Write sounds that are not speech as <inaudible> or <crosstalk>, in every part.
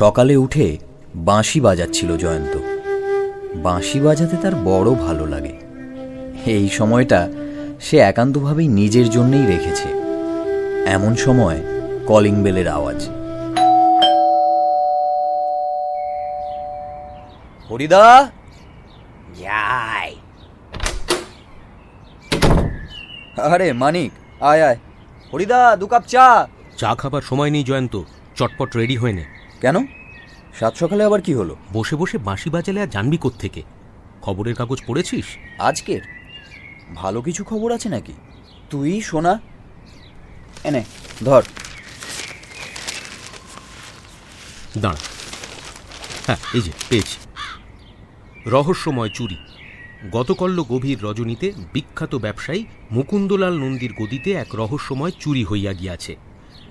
সকালে উঠে বাঁশি বাজাচ্ছিল জয়ন্ত। বাঁশি বাজাতে তার বড় ভালো লাগে। এই সময়টা সে একান্তভাবেই নিজের জন্যই রেখেছে। এমন সময় কলিং বেলের আওয়াজ। হরিদা! যাই। আরে মানিক আয় আয়। হরিদা দু কাপ চা। চা খাবার সময় নেই জয়ন্ত। চটপট রেডি হয়ে নে। কেন? সাত সকালে আবার কি হলো? বসে বসে বাঁশি বাজালে আর জানবি থেকে খবরের কাগজ পড়েছিস? আজকের? ভালো কিছু খবর আছে নাকি? তুই শোনা এনে ধর। দাঁড়া। হ্যাঁ এই যে পেয়েছি। রহস্যময় চুরি। গতকল্য গভীর রজনীতে বিখ্যাত ব্যবসায়ী মুকুন্দলাল নন্দীর গদিতে এক রহস্যময় চুরি হইয়া গিয়াছে।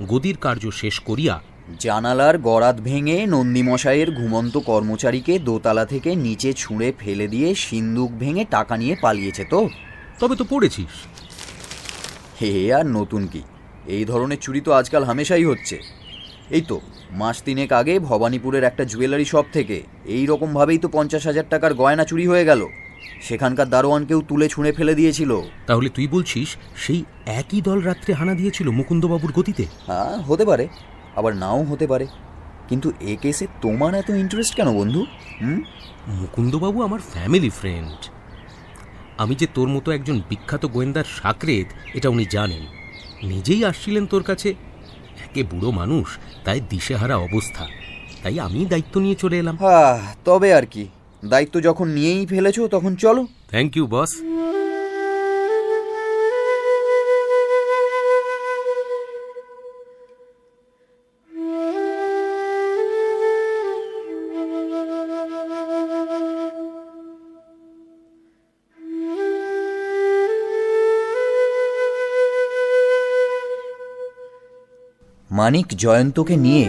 গদির কার্য শেষ করিয়া জানালার গড়াত ভেঙে নন্দীমশাইয়ের ঘুমন্ত কর্মচারীকে দোতলা থেকে নিচে ছুঁড়ে ফেলে দিয়ে সিন্দুক ভেঙে টাকা নিয়ে পালিয়েছে তো। তবে তো পড়েছিস। হে আর নতুন কি? এই ধরনের চুরি তো আজকাল হামেশাই হচ্ছে। এই তো মাস তিনেক আগে ভবানীপুরের একটা জুয়েলারি শপ থেকে এই রকমভাবেই তো পঞ্চাশ হাজার টাকার গয়না চুরি হয়ে গেল। সেখানকার দারোয়ানকেও তুলে ছুঁড়ে ফেলে দিয়েছিল। তাহলে তুই বলছিস সেই একই দল রাত্রে হানা দিয়েছিল মুকুন্দবাবুর গতিতে? হ্যাঁ হতে পারে। আবার নাও হতে পারে। কিন্তু এ কেসে তোমার এত ইন্টারেস্ট কেন বন্ধু? হুম? মুকুন্দবাবু আমার ফ্যামিলি ফ্রেন্ড আমি যে তোর মতো একজন বিখ্যাত গোয়েন্দার সাকরেত এটা উনি জানেন। নিজেই আসছিলেন তোর কাছে। একে বুড়ো মানুষ তাই দিশেহারা অবস্থা। তাই আমি দায়িত্ব নিয়ে চলে এলাম। হ্যাঁ তবে আর কি। দায়িত্ব যখন নিয়েই ফেলেছো তখন চলো। থ্যাংক ইউ বস মানিক জয়ন্তকে নিয়ে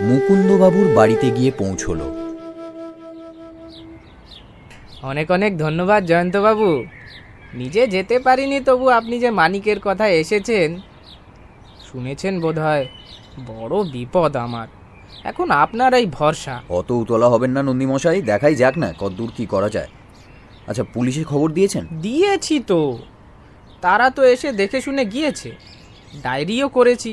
মুকুন্দবাবুর বাড়িতে গিয়ে পৌঁছলো। অনেক অনেক ধন্যবাদ জয়ন্তবাবু। নিজে যেতে পারিনি তবু আপনি যে মানিকের কথা এসেছেন শুনেছেন বোধহয় বড় বিপদ আমার। এখন আপনারাই ভরসা। অত উতলা হবেন না নন্দীমশাই দেখাই যাক না কতদূর কি করা যায়। আচ্ছা পুলিশে খবর দিয়েছেন? দিয়েছি তো। তারা তো এসে দেখে শুনে গিয়েছে। ডায়েরিও করেছি।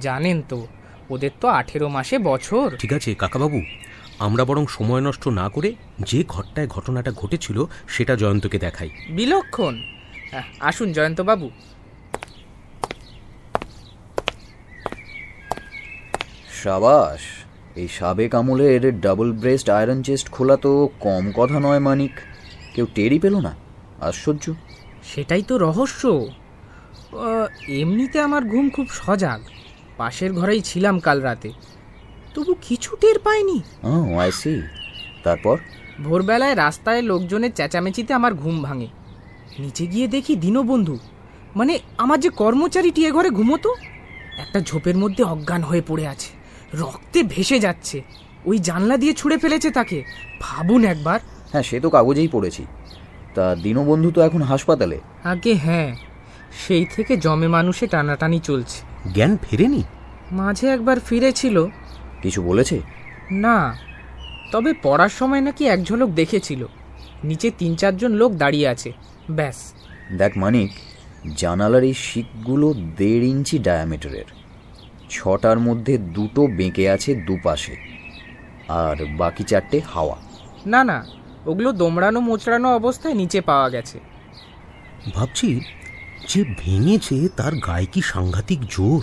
জানেন তো ওদের তো আঠেরো মাসে বছর। ঠিক আছে কাকাবাবু। আমরা বরং সময় নষ্ট না করে যে ঘরটায় ঘটনাটা ঘটেছিল সেটা জয়ন্তকে দেখাই। বিলক্ষণ। আসুন জয়ন্তবাবু। সাবাস এই সাবেক আমলের ডাবল ব্রেস্ট আয়রন চেস্ট খোলা তো কম কথা নয় মানিক। কেউ টেরই পেল না আশ্চর্য। সেটাই তো রহস্য। এমনিতে আমার ঘুম খুব সজাগ। পাশের ঘরেই ছিলাম কাল রাতে। তবু কিছু টের পাইনি। ও আই সি তারপর? ভোরবেলায় রাস্তায় লোকজনের চেঁচামেচিতে আমার ঘুম ভাঙে। নিচে গিয়ে দেখি দীনবন্ধু। মানে আমার যে কর্মচারীটি এ ঘরে ঘুমোতো একটা ঝোপের মধ্যে অজ্ঞান হয়ে পড়ে আছে। রক্তে ভেসে যাচ্ছে। ওই জানলা দিয়ে ছুঁড়ে ফেলেছে তাকে। ভাবুন একবার। হ্যাঁ সে তো কাগজেই পড়েছি। তা দীনবন্ধু তো এখন হাসপাতালে। আগে হ্যাঁ সেই থেকে জমে মানুষে টানাটানি চলছে। জ্ঞান ফেরেনি? মাঝে একবার ফিরেছিল। কিছু বলেছে? না তবে পড়ার সময় নাকি এক ঝলক দেখেছিল। নিচে তিন চারজন লোক দাঁড়িয়ে আছে। ব্যাস। দেখ মানিক জানালার এই শিকগুলো দেড় ইঞ্চি ডায়ামিটারের ছটার মধ্যে দুটো বেঁকে আছে দুপাশে। আর বাকি চারটে হাওয়া। না না ওগুলো দোমড়ানো মোচড়ানো অবস্থায় নিচে পাওয়া গেছে। ভাবছি যে ভেঙেছে তার গায়ে কি সাংঘাতিক জোর?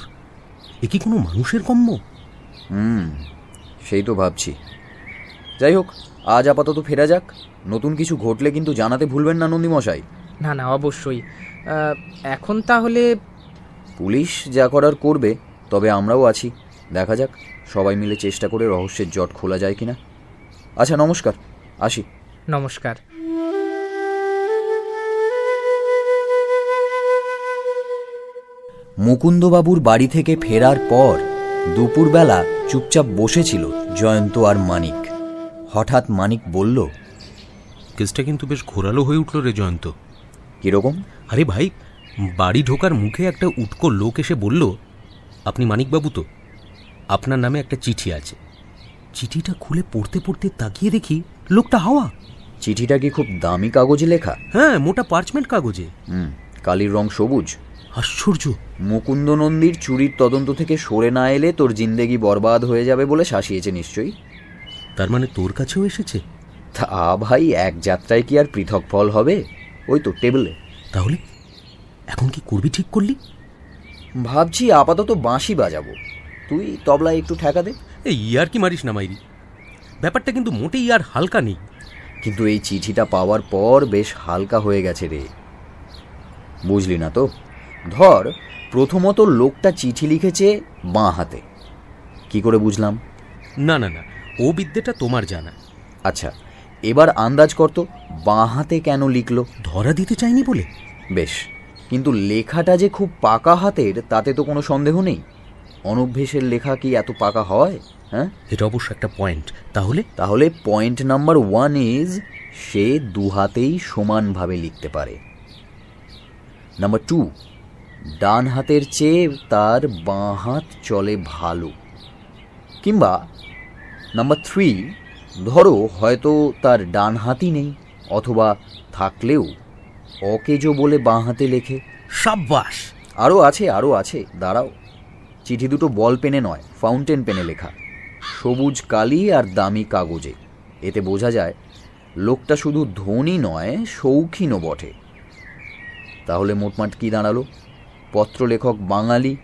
এ কি কোনো মানুষের কম্য হুম সেই তো ভাবছি। যাই হোক আজ আপাতত ফেরা যাক। নতুন কিছু ঘটলে কিন্তু জানাতে ভুলবেন না নন্দীমশাই। না না অবশ্যই। এখন তাহলে পুলিশ যা করার করবে তবে আমরাও আছি। দেখা যাক সবাই মিলে চেষ্টা করে রহস্যের জট খোলা যায় কিনা। আচ্ছা নমস্কার। আসি। নমস্কার। মুকুন্দবাবুর বাড়ি থেকে ফেরার পর দুপুরবেলা চুপচাপ বসেছিল জয়ন্ত আর মানিক। হঠাৎ মানিক বলল কেসটা কিন্তু বেশ ঘোরালো হয়ে উঠল রে জয়ন্ত। কীরকম? আরে ভাই বাড়ি ঢোকার মুখে একটা উটকো লোক এসে বলল আপনি মানিকবাবু তো? আপনার নামে একটা চিঠি আছে। চিঠিটা খুলে পড়তে পড়তে তাকিয়ে দেখি লোকটা হাওয়া। চিঠিটা কি খুব দামি কাগজে লেখা? হ্যাঁ মোটা পার্চমেন্ট কাগজে। হুম কালির রং সবুজ। আশ্চর্য। মুকুন্দ নন্দীর চুরির তদন্ত থেকে সরে না এলে তোর জিন্দেগি বরবাদ হয়ে যাবে বলে শাসিয়েছে নিশ্চয়ই। তার মানে তোর কাছেও এসেছে? তা ভাই এক যাত্রায় কি আর পৃথক ফল হবে? ওই তো টেবিলে। তাহলে এখন কি করবি ঠিক করলি? ভাবছি আপাতত বাঁশি বাজাবো। তুই তবলায় একটু ঠেকা দে। এই ইয়ার কি মারিস না মাইরি? ব্যাপারটা কিন্তু মোটেই আর হালকা নেই। কিন্তু এই চিঠিটা পাওয়ার পর বেশ হালকা হয়ে গেছে রে। বুঝলি না তো? ধর প্রথমত লোকটা চিঠি লিখেছে বাঁ হাতে। কি করে বুঝলাম? না না না ও বিদ্যেটা তোমার জানা। আচ্ছা এবার আন্দাজ করতো বাঁ হাতে কেন লিখলো? ধরা দিতে চাইনি বলে? বেশ কিন্তু লেখাটা যে খুব পাকা হাতের তাতে তো কোনো সন্দেহ নেই। অনভ্যেসের লেখা কি এত পাকা হয় হ্যাঁ? এটা অবশ্য একটা পয়েন্ট তাহলে? তাহলে পয়েন্ট নাম্বার ওয়ান ইজ সে দু হাতেই সমানভাবে লিখতে পারে। নাম্বার টু ডান হাতের চেয়ে তার বাঁ হাত চলে ভালো। কিংবা নাম্বার থ্রি ধরো হয়তো তার ডান হাতই নেই অথবা থাকলেও অকেজো বলে বাঁ হাতে লেখে। সাব্বাস। আরও আছে আরও আছে দাঁড়াও। চিঠি দুটো বল পেনে নয় ফাউন্টেন পেনে লেখা। সবুজ কালি আর দামি কাগজে। এতে বোঝা যায় লোকটা শুধু ধনী নয় শৌখিনও বটে। তাহলে মোটমাট কি দাঁড়াল? পত্রলেখক বাঙালি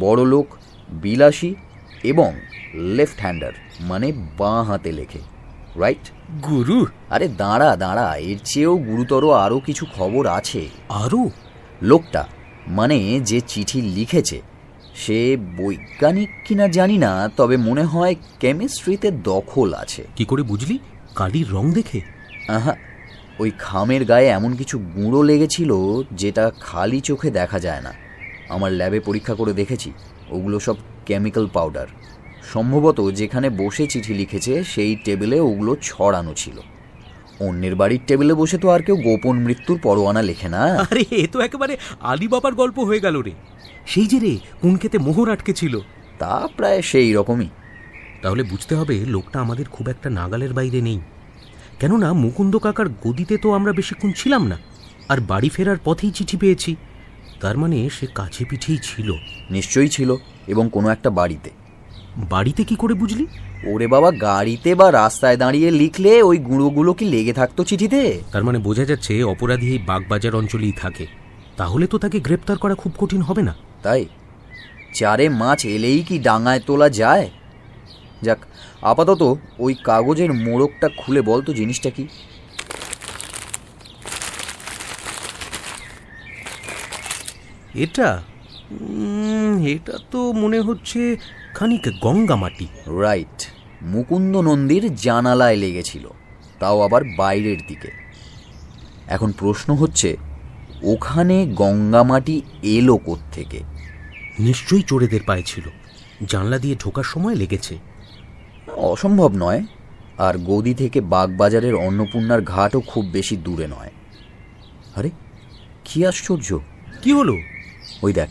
বড় লোক বিলাসী এবং লেফট হ্যান্ডার মানে বাঁ হাতে লেখে রাইট গুরু! আরে দাঁড়া দাঁড়া এর চেয়েও গুরুতর আরও কিছু খবর আছে। আরও? লোকটা মানে যে চিঠি লিখেছে সে বৈজ্ঞানিক কিনা জানি না তবে মনে হয় কেমিস্ট্রিতে দখল আছে। কি করে বুঝলি? কালির রং দেখে? আহা ওই খামের গায়ে এমন কিছু গুঁড়ো লেগেছিল যেটা খালি চোখে দেখা যায় না। আমার ল্যাবে পরীক্ষা করে দেখেছি। ওগুলো সব কেমিক্যাল পাউডার সম্ভবত যেখানে বসে চিঠি লিখেছে সেই টেবিলে ওগুলো ছড়ানো ছিল। অন্যের বাড়ির টেবিলে বসে তো আর কেউ গোপন মৃত্যুর পরোয়ানা লেখে না। আরে এ তো একেবারে আলী বাবার গল্প হয়ে গেল রে। সেই যে রে কোন খেতে মোহর আটকে ছিল। তা প্রায় সেই রকমই। তাহলে বুঝতে হবে লোকটা আমাদের খুব একটা নাগালের বাইরে নেই। কেননা মুকুন্দ কাকার গদিতে তো আমরা বেশিক্ষণ ছিলাম না। আর বাড়ি ফেরার পথেই চিঠি পেয়েছি। তার মানে সে কাছে পিঠেই ছিল। নিশ্চয়ই ছিল এবং কোনো একটা বাড়িতে। বাড়িতে কি করে বুঝলি? ওরে বাবা গাড়িতে বা রাস্তায় দাঁড়িয়ে লিখলে ওই গুঁড়োগুলো কি লেগে থাকতো চিঠিতে? তার মানে বোঝা যাচ্ছে অপরাধী এই বাগবাজার অঞ্চলেই থাকে। তাহলে তো তাকে গ্রেপ্তার করা খুব কঠিন হবে না। তাই? চারে মাছ এলেই কি ডাঙায় তোলা যায়? যাক আপাতত ওই কাগজের মোড়কটা খুলে বল তো জিনিসটা কি। এটা? এটা তো মনে হচ্ছে খানিক গঙ্গা মাটি। রাইট মুকুন্দ নন্দীর জানালায় লেগেছিল তাও আবার বাইরের দিকে। এখন প্রশ্ন হচ্ছে ওখানে গঙ্গামাটি এলো থেকে নিশ্চয়ই চোরেদের পায়ে ছিল। জানলা দিয়ে ঢোকার সময় লেগেছে। অসম্ভব নয়। আর গদি থেকে বাগবাজারের অন্নপূর্ণার ঘাটও খুব বেশি দূরে নয়। আরে কি আশ্চর্য! কি হলো? ওই দেখ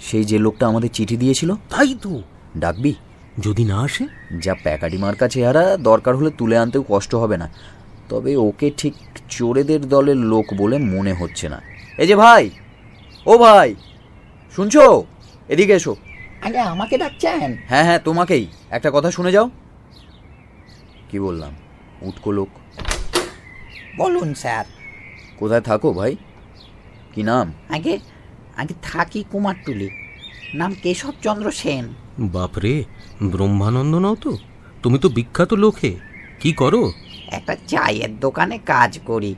সেই যে লোকটা আমাদের চিঠি দিয়েছিল। তাই তো। ডাকবি? যদি না আসে? যা প্যাকাটি মার্কা চেহারা দরকার হলে তুলে আনতেও কষ্ট হবে না। তবে ওকে ঠিক চোরেদের দলের লোক বলে মনে হচ্ছে না। এই যে ভাই ও ভাই শুনছো? এদিকে এসো। আরে আমাকে ডাকছেন? হ্যাঁ হ্যাঁ তোমাকেই। একটা কথা শুনে যাও। কি বললাম? উটকো লোক। বলুন স্যার। কোথায় থাকো ভাই? কি নাম? আগে আগে থাকি কুমারটুলি। নাম কেশবচন্দ্র সেন। বাপরে ব্রহ্মানন্দ নাও তো। তুমি তো বিখ্যাত লোকে। কি করো? একটা চায়ের দোকানে কাজ করি।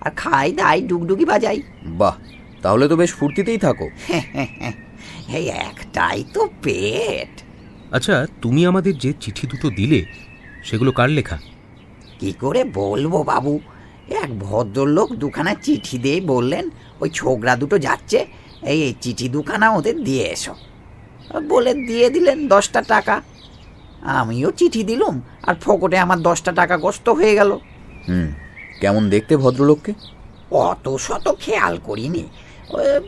আর খাই দাই ডুগডুগি বাজাই। বাহ তাহলে তো বেশ ফুর্তিতেই থাকো। এই একটাই তো পেট। আচ্ছা তুমি আমাদের যে চিঠি দুটো দিলে সেগুলো কার লেখা? কি করে বলব বাবু? এক ভদ্রলোক দুখানা চিঠি দিয়ে বললেন ওই ছোকরা দুটো যাচ্ছে এই চিঠি দুখানা ওদের দিয়ে এসো। বলে দিয়ে দিলেন দশটা টাকা। আমিও চিঠি দিলুম আর ফোকটে আমার দশটা টাকা কষ্ট হয়ে গেল। হুম কেমন দেখতে ভদ্রলোককে? অত শত খেয়াল করিনি।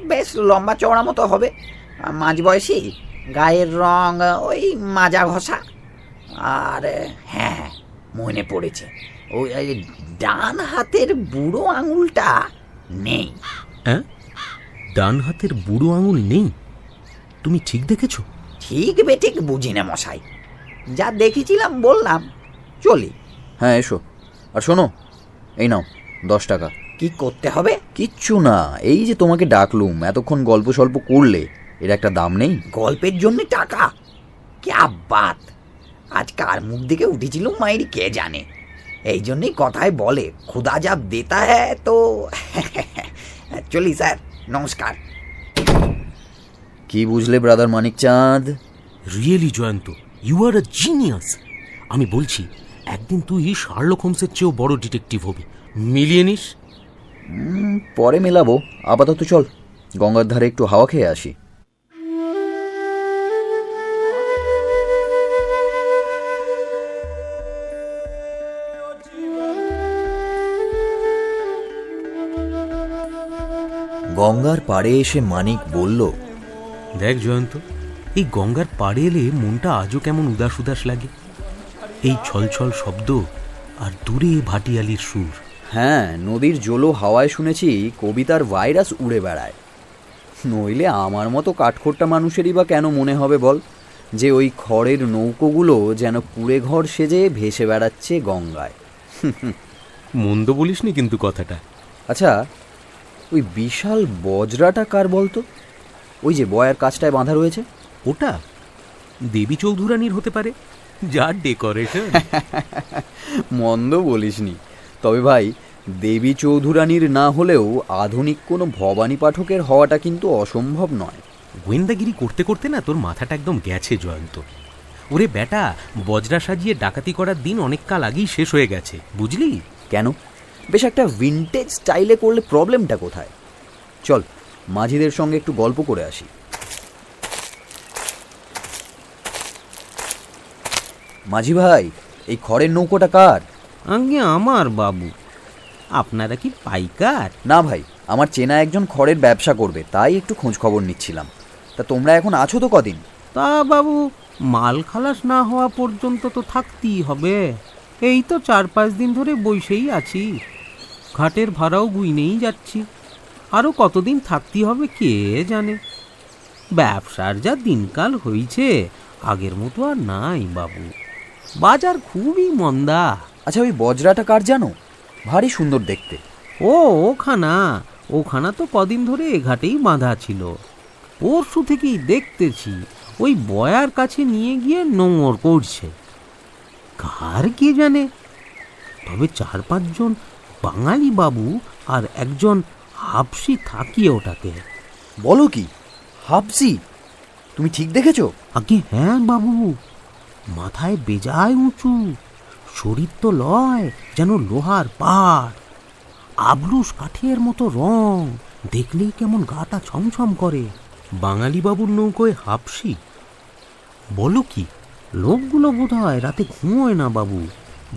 বেশ লম্বা চওড়া মতো হবে। মাঝ বয়সী গায়ের রং ওই মাজা ঘষা। আর হ্যাঁ হ্যাঁ, মনে পড়েছে। ওই ওই ডান হাতের বুড়ো আঙুলটা নেই। হ্যাঁ? ডান হাতের বুড়ো আঙুল নেই। তুমি ঠিক দেখেছ? ঠিক বেঠিক বুঝি না মশাই। যা দেখেছিলাম বললাম। চলি। হ্যাঁ এসো। আর শোনো এই নাও দশ টাকা। কি করতে হবে? কিচ্ছু না এই যে তোমাকে ডাকলুম এতক্ষণ গল্প স্বল্প করলে এর একটা দাম নেই। গল্পের জন্য টাকা? ক্যা বাত! আজ কার মুখ দিকে উঠেছিল মাইরি কে জানে? এই জন্যই কথায় বলে খুদা যা দেতা হ্যাঁ তো <laughs> চলি স্যার। নমস্কার। কি বুঝলে brother Manik Chand really Jayanta you are a genius আমি বলছি একদিন তুই শার্লক হোমসের চেয়েও বড় ডিটেকটিভ হবি। মিলিয়ে নিস। পরে মেলাবো। আপাতত চল গঙ্গার ধারে একটু হাওয়া খেয়ে আসি। গঙ্গার পাড়ে এসে মানিক বলল দেখ জয়ন্ত এই গঙ্গার পাড়ে এলে মনটা আজও কেমন উদাস উদাস লাগে। এই ছলছল শব্দ আর দূরে ভাটিয়ালির সুর। হ্যাঁ নদীর জলো হাওয়ায় শুনেছি কবিতার ভাইরাস উড়ে বেড়ায়। নইলে আমার মতো কাঠখোট্টা মানুষেরই বা কেন মনে হবে বল যে ওই খড়ের নৌকোগুলো যেন কুড়ে ঘর সেজে ভেসে বেড়াচ্ছে গঙ্গায়। মন্দ বলিসনি কিন্তু কথাটা। আচ্ছা ওই বিশাল বজরাটা কার বলতো? ওই যে বয়ার কাজটায় বাঁধা রয়েছে। ওটা দেবী চৌধুরানীর হতে পারে যার ডেকোরেশন। <laughs> মন্দ বলিসনি। তবে ভাই দেবী চৌধুরানীর না হলেও আধুনিক কোনো ভবানী পাঠকের হওয়াটা কিন্তু অসম্ভব নয়। গোয়েন্দাগিরি করতে করতে না তোর মাথাটা একদম গেছে জয়ন্ত। ওরে বেটা বজরা সাজিয়ে ডাকাতি করার দিন অনেক কাল আগেই শেষ হয়ে গেছে বুঝলি? কেন? বেশ একটা ভিনটেজ স্টাইলে করলে প্রবলেমটা কোথায়? চল মাঝিদের সঙ্গে একটু গল্প করে আসি। মাঝি ভাই এই খড়ের নৌকোটা কার? আগে আমার বাবু। আপনারা কি পাইকার? না ভাই আমার চেনা একজন খড়ের ব্যবসা করবে তাই একটু খোঁজ খবর নিচ্ছিলাম। তা তোমরা এখন আছো তো কদিন? তা বাবু মাল খালাস না হওয়া পর্যন্ত তো থাকতেই হবে। এই তো চার পাঁচ দিন ধরে বসেই আছি। ঘাটের ভাড়াও গুইনেই যাচ্ছি। আরও কতদিন থাকতে হবে কে জানে? ব্যবসার যা দিনকাল হয়েছে আগের মতো আর নাই বাবু। বাজার খুবই মন্দা। আচ্ছা ওই বজরাটা কার জানো? ভারী সুন্দর দেখতে। ও ওখানা। ওখানা তো কদিন ধরে এ ঘাটেই বাঁধা ছিল। পরশু থেকেই দেখতেছি ওই বয়ার কাছে নিয়ে গিয়ে নোংর করছে। কার কে জানে? তবে চার পাঁচজন বাঙালি বাবু আর একজন হাফসি থাকিয়ে ওটাকে বলো কি হাফসি? তুমি ঠিক দেখেছ? আগে হ্যাঁ বাবু মাথায় বেজায় উঁচু শরীর তো লয় যেন লোহার পাড় আবলুস কাঠের মতো রং দেখলেই কেমন গাটা ছমছম করে। বাঙালি বাবুর নৌকোয় হাফসি? বলো কি লোকগুলো বোধ হয় রাতে ঘুমোয় না বাবু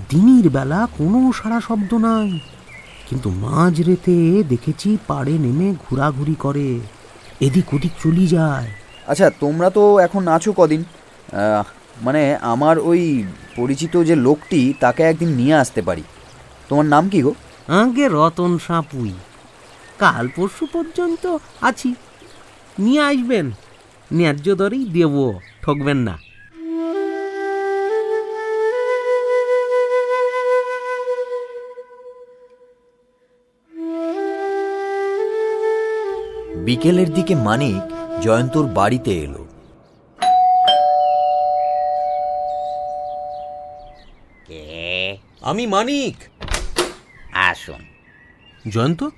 দিনের বেলা কোনো সারা শব্দ নাই। কিন্তু মাঝ রেতে দেখেছি পাড়ে নেমে ঘোরাঘুরি করে। এদিক ওদিক চলি যায়। আচ্ছা তোমরা তো এখন আছো কদিন। মানে আমার ওই পরিচিত যে লোকটি তাকে একদিন নিয়ে আসতে পারি। তোমার নাম কি গো? আগে রতন সাঁপুই। কাল পরশু পর্যন্ত আছি। নিয়ে আসবেন। ন্যায্য দরেই দেব ঠকবেন না। বিকেলের দিকে মানিক জয়ন্তর বাড়িতে এলো। কে? আমি মানিক। আসুন। জয়ন্ত?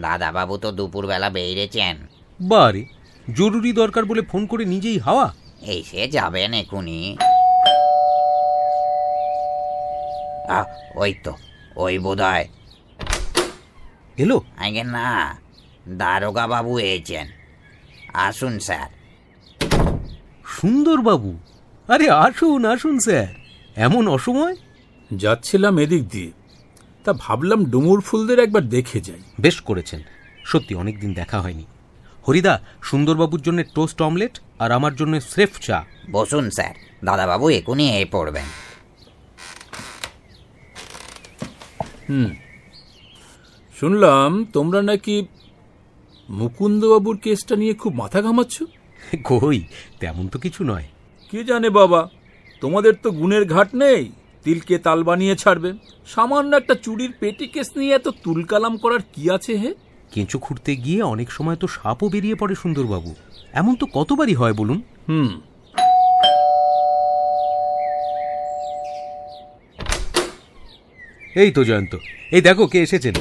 দাদাবাবু তো দুপুরবেলা বেরিয়েছেন। বারে জরুরি দরকার বলে ফোন করে নিজেই হাওয়া? এসে যাবেন এখুনি। আহ, ওই তো ওই বোধ হয় এলো? আগে না দারোগা বাবু এসেছেন। আসুন স্যার। সুন্দর বাবু আরে আসুন আসুন স্যার। এমন অসময়? যাচ্ছিলাম এদিক দিয়ে। তা ভাবলাম ডুমুর ফুলদের একবার দেখে যাই। বেশ করেছেন। সত্যি অনেক দিন দেখা হয়নি। হরিদা সুন্দরবাবুর জন্য টোস্ট অমলেট আর আমার জন্য স্রেফ চা। বসুন স্যার। দাদাবাবু এখনই এ পড়বেন। হুম। শুনলাম তোমরা নাকি মুকুন্দবাবুর কেসটা নিয়ে খুব মাথা ঘামাচ্ছ? কই তেমন তো কিছু নয়। কে জানে বাবা তোমাদের তো গুণের ঘাট নেই তিলকে তাল বানিয়ে ছাড়বে। সামান্য একটা চুরির পেটি কেস নিয়ে এত তুলকালাম করার কি আছে হে? কেঁচো খুঁড়তে গিয়ে অনেক সময় তো সাপও বেরিয়ে পড়ে সুন্দরবাবু। এমন তো কতবারই হয় বলুন? হুম। এই তো জয়ন্ত এই দেখো কে এসেছেন।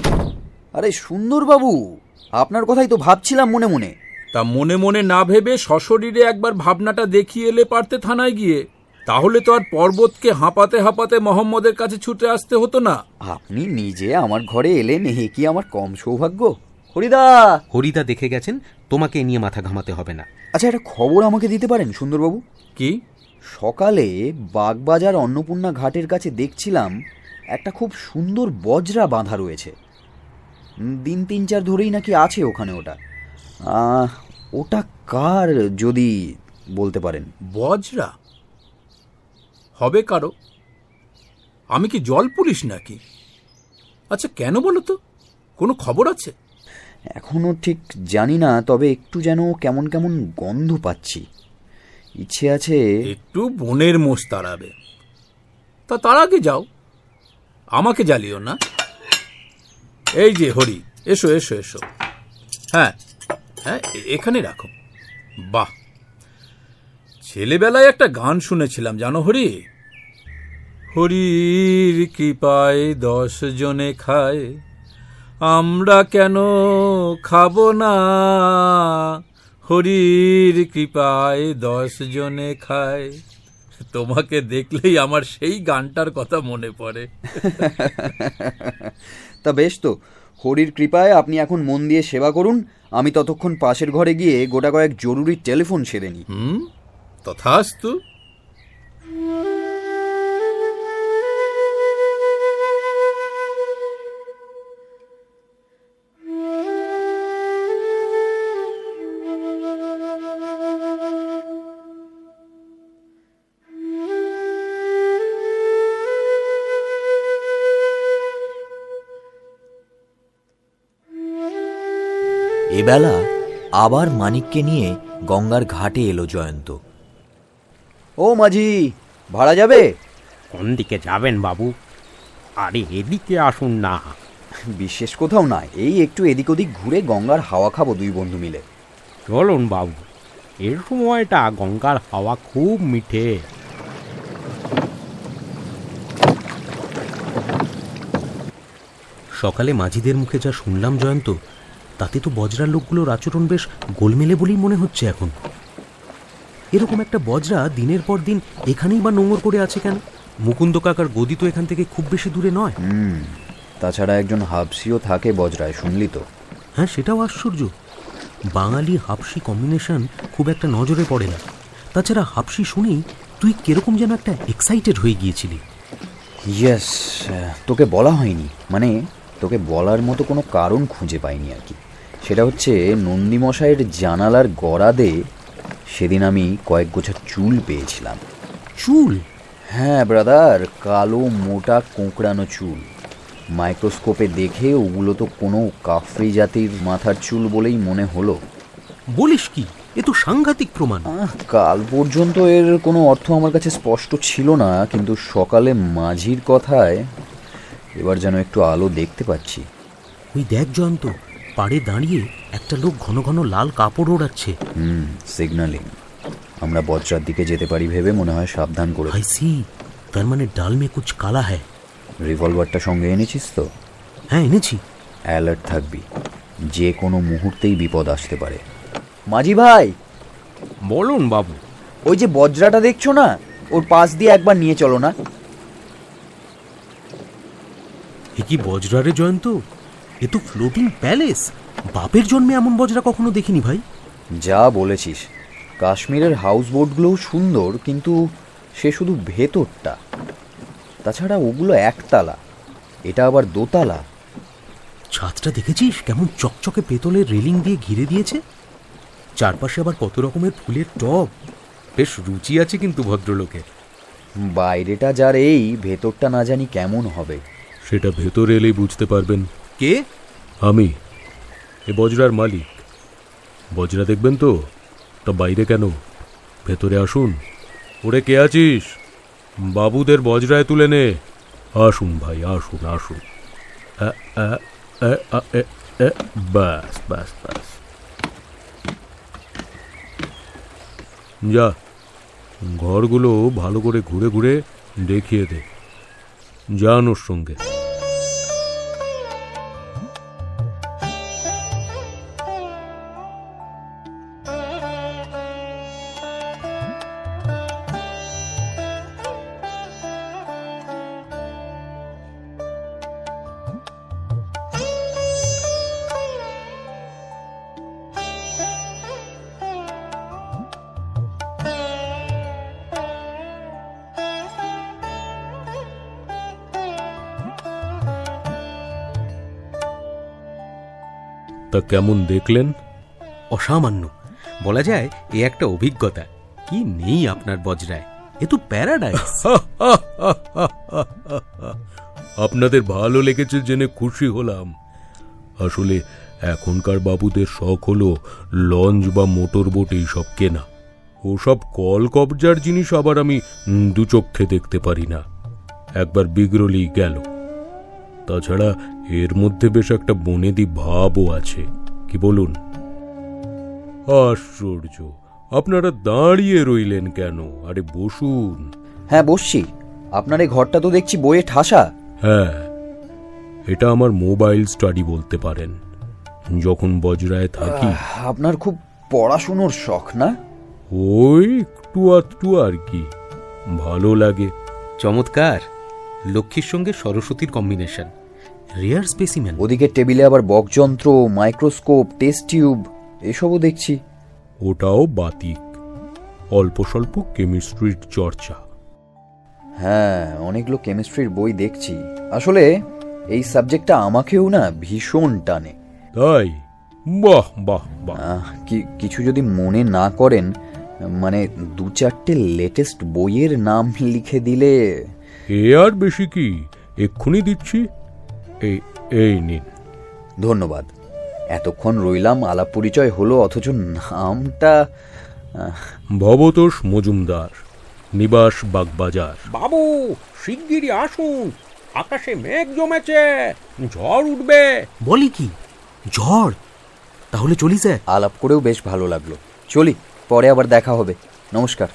আরে সুন্দরবাবু আপনার কথাই তো ভাবছিলাম মনে মনে। তা মনে মনে না ভেবে সশরীরে একবার ভাবনাটা দেখিয়ে এলে পারতে থানায় গিয়ে। তাহলে তো আর পর্বতকে হাঁপাতে হাঁপাতে মোহাম্মদের কাছে ছুটে আসতে হতো না। আপনি নিজে আমার ঘরে এলেন হে কি আমার কম সৌভাগ্য? হরিদা! হরিদা দেখে গেছেন তোমাকে এ নিয়ে মাথা ঘামাতে হবে না। আচ্ছা একটা খবর আমাকে দিতে পারেন সুন্দরবাবু? কি? সকালে বাগবাজার অন্নপূর্ণা ঘাটের কাছে দেখছিলাম একটা খুব সুন্দর বজরা বাঁধা রয়েছে। দিন তিন চার ধরেই নাকি আছে ওখানে ওটা। ওটা কার যদি বলতে পারেন? বজরা? হবে কারও? আমি কি জল পুলিশ নাকি? আচ্ছা কেন বলো তো? কোনো খবর আছে? এখনও ঠিক জানি না তবে একটু যেন কেমন কেমন গন্ধ পাচ্ছি। ইচ্ছে আছে একটু বনের মোষ তাড়াবে। তা তার আগে যাও। আমাকে জ্বালিও না। এই যে, হরি, এসো এসো এসো। হ্যাঁ হ্যাঁ এখানে রাখো। বাহ! ছেলেবেলায় একটা গান শুনেছিলাম, জানো হরি? হরির কৃপায় দশ জনে খায়, আমরা কেন খাব না? হরির কৃপায় দশ জনে খায়। তোমাকে দেখলেই আমার সেই গানটার কথা মনে পড়ে। <laughs> তা বেশ তো। হরির কৃপায় আপনি এখন মন দিয়ে সেবা করুন, আমি ততক্ষণ পাশের ঘরে গিয়ে গোটা কয়েক জরুরি টেলিফোন সেরে নিই। তথাস্তু। এবেলা আবার মানিককে নিয়ে গঙ্গার ঘাটে এলো জয়ন্ত। ও মাঝি ভাড়া যাবে? কোন দিকে যাবেন বাবু? আরে এদিকে আসুন না। বিশেষ কোথাও না এই একটু এদিক ওদিক ঘুরে গঙ্গার হাওয়া খাব দুই বন্ধু মিলে। চলুন বাবু এর সময়টা গঙ্গার হাওয়া খুব মিঠে। সকালে মাঝিদের মুখে যা শুনলাম জয়ন্ত তাতে তো বজরার লোকগুলোর আচরণ বেশ গোলমেলে বলেই মনে হচ্ছে এখন। এরকম একটা বজরা দিনের পর দিন এখানেই বা নোংর করে আছে কেন? মুকুন্দ কাকার গদি তো এখান থেকে খুব বেশি দূরে নয়। তাছাড়া একজন হাবসিও থাকে বজরায় শুনলি তো? হ্যাঁ সেটাও আশ্চর্য। বাঙালি হাপসি কম্বিনেশন খুব একটা নজরে পড়ে না। তাছাড়া হাপসি শুনেই তুই কীরকম যেন একটা এক্সাইটেড হয়ে গিয়েছিলি। ইয়েস তোকে বলা হয়নি। মানে তোকে বলার মতো কোনো কারণ খুঁজে পাইনি আর কি। সেটা হচ্ছে নন্দীমশাইয়ের জানালার গড়াদে সেদিন আমি কয়েক গোছা চুল পেয়েছিলাম। চুল? হ্যাঁ ব্রাদার কালো মোটা কোঁকড়ানো চুল। মাইক্রোস্কোপে দেখে ওগুলো তো কোনো কাফরি জাতির মাথার চুল বলেই মনে হলো। বলিস কি? এ তো সাংঘাতিক প্রমাণ। কাল পর্যন্ত এর কোনো অর্থ আমার কাছে স্পষ্ট ছিল না কিন্তু সকালে মাঝির কথায় এবার যেন একটু আলো দেখতে পাচ্ছি। ওই দেখ জয়ন্ত পাড়ে দাঁড়িয়ে একটা লোক ঘন ঘন লাল কাপড় ওড়াচ্ছে। হুম সিগন্যালিং আমরা বজ্রার দিকে যেতে পারি ভেবে মনে হয় সাবধান করে ভাই সি তার মানে ডাল মে কুচ কালা হ্যায়। রিভলভারটা সঙ্গে এনেছিস তো? হ্যাঁ এনেছি। অ্যালার্ট থাকবি। যে কোনো মুহূর্তেই বিপদ আসতে পারে। মাঝি ভাই! বলুন বাবু। ওই যে বজ্রাটা দেখছ না? ওর পাশ দিয়ে একবার নিয়ে চলো না। এ কি বজ্রারে জয়ন্ত? এ তো ফ্লোটিং প্যালেস। বাপের জন্মে এমন বজরা কখনো দেখিনি ভাই। যা বলেছিস। কাশ্মীরের হাউস বোটগুলোও সুন্দর কিন্তু সে শুধু ভেতরটা। তাছাড়া ওগুলো একতলা এটা আবার দোতলা। ছাদটা দেখেছিস? কেমন চকচকে পেতলের রেলিং দিয়ে ঘিরে দিয়েছে। চারপাশে আবার কত রকমের ফুলের টব। বেশ রুচি আছে কিন্তু ভদ্রলোকের। বাইরেটা যার এই ভেতরটা না জানি কেমন হবে। সেটা ভেতরে এলেই বুঝতে পারবেন। কে? আমি, এ বজরার মালিক। বজরা দেখবেন তো, তা বাইরে কেন? ভেতরে আসুন। ওরে কে আছিস? বাবুদের বজরায় তুলে নে। আসুন ভাই, আসুন আসুন। ব্যাস ব্যাস ব্যাস। যা, ঘরগুলো ভালো করে ঘুরে ঘুরে দেখিয়ে দে। যান ওর সঙ্গে। তা কেমন দেখলেন? অসামান্য। বলা যায় এ একটা অভিজ্ঞতা। কি নেই আপনার বজরায়? এ তো প্যারাডাইস। <laughs> আপনাদের ভালো লেগেছে জেনে খুশি হলাম। আসলে এখনকার বাবুদের শখ হলো লঞ্চ বা মোটর বোট এইসব কেনা। ওসব কল কবজার জিনিস আবার আমি উম, দু চক্ষে দেখতে পারি না। একবার বিগড়লি গেল। তাছাড়া এর মধ্যে বেশ একটা বনেদি ভাবও আছে। কি বলুন? আশ্চর্য! আপনারা দাঁড়িয়ে রইলেন কেন? আরে বসুন। হ্যাঁ বসছি। আপনার এই ঘরটা তো দেখছি বইয়ে ঠাসা। হ্যাঁ এটা আমার মোবাইল স্টাডি বলতে পারেন। যখন বজরায় থাকি। আপনার খুব পড়াশুনোর শখ না? ওই একটু আধটু আর কি। ভালো লাগে। চমৎকার! লক্ষ্মীর সঙ্গে সরস্বতীর কম্বিনেশন। রেয়ার স্পেসিম্যান ওদিকে টেবিলে আবার বকযন্ত্র মাইক্রোস্কোপ টেস্ট টিউব এসবও দেখছি। ওটাও বাতিক। অল্প স্বল্প কেমিস্ট্রির চর্চা। হ্যাঁ অনেকগুলো কেমিস্ট্রির বই দেখছি। আসলে এই সাবজেক্টটা আমাকেও না ভীষণ টানে। তাই? বাহ বাহ বাহ। আহ, কি- কিছু যদি মনে না করেন মানে দু চারটে লেটেস্ট বইয়ের নাম লিখে দিলে এ আর বেশি কি? এক্ষুনি দিচ্ছি। এই এই নিন। ধন্যবাদ। এতক্ষণ রইলাম আলাপ পরিচয় হলো অথচ নামটা ভবতোষ মজুমদার নিবাস বাগবাজার। বাবু শিগগিরই আসুন। আকাশে মেঘ জমেছে ঝড় উঠবে। বলি কি? ঝড়? তাহলে চলি স্যার। আলাপ করেও বেশ ভালো লাগল। চলি পরে আবার দেখা হবে। নমস্কার।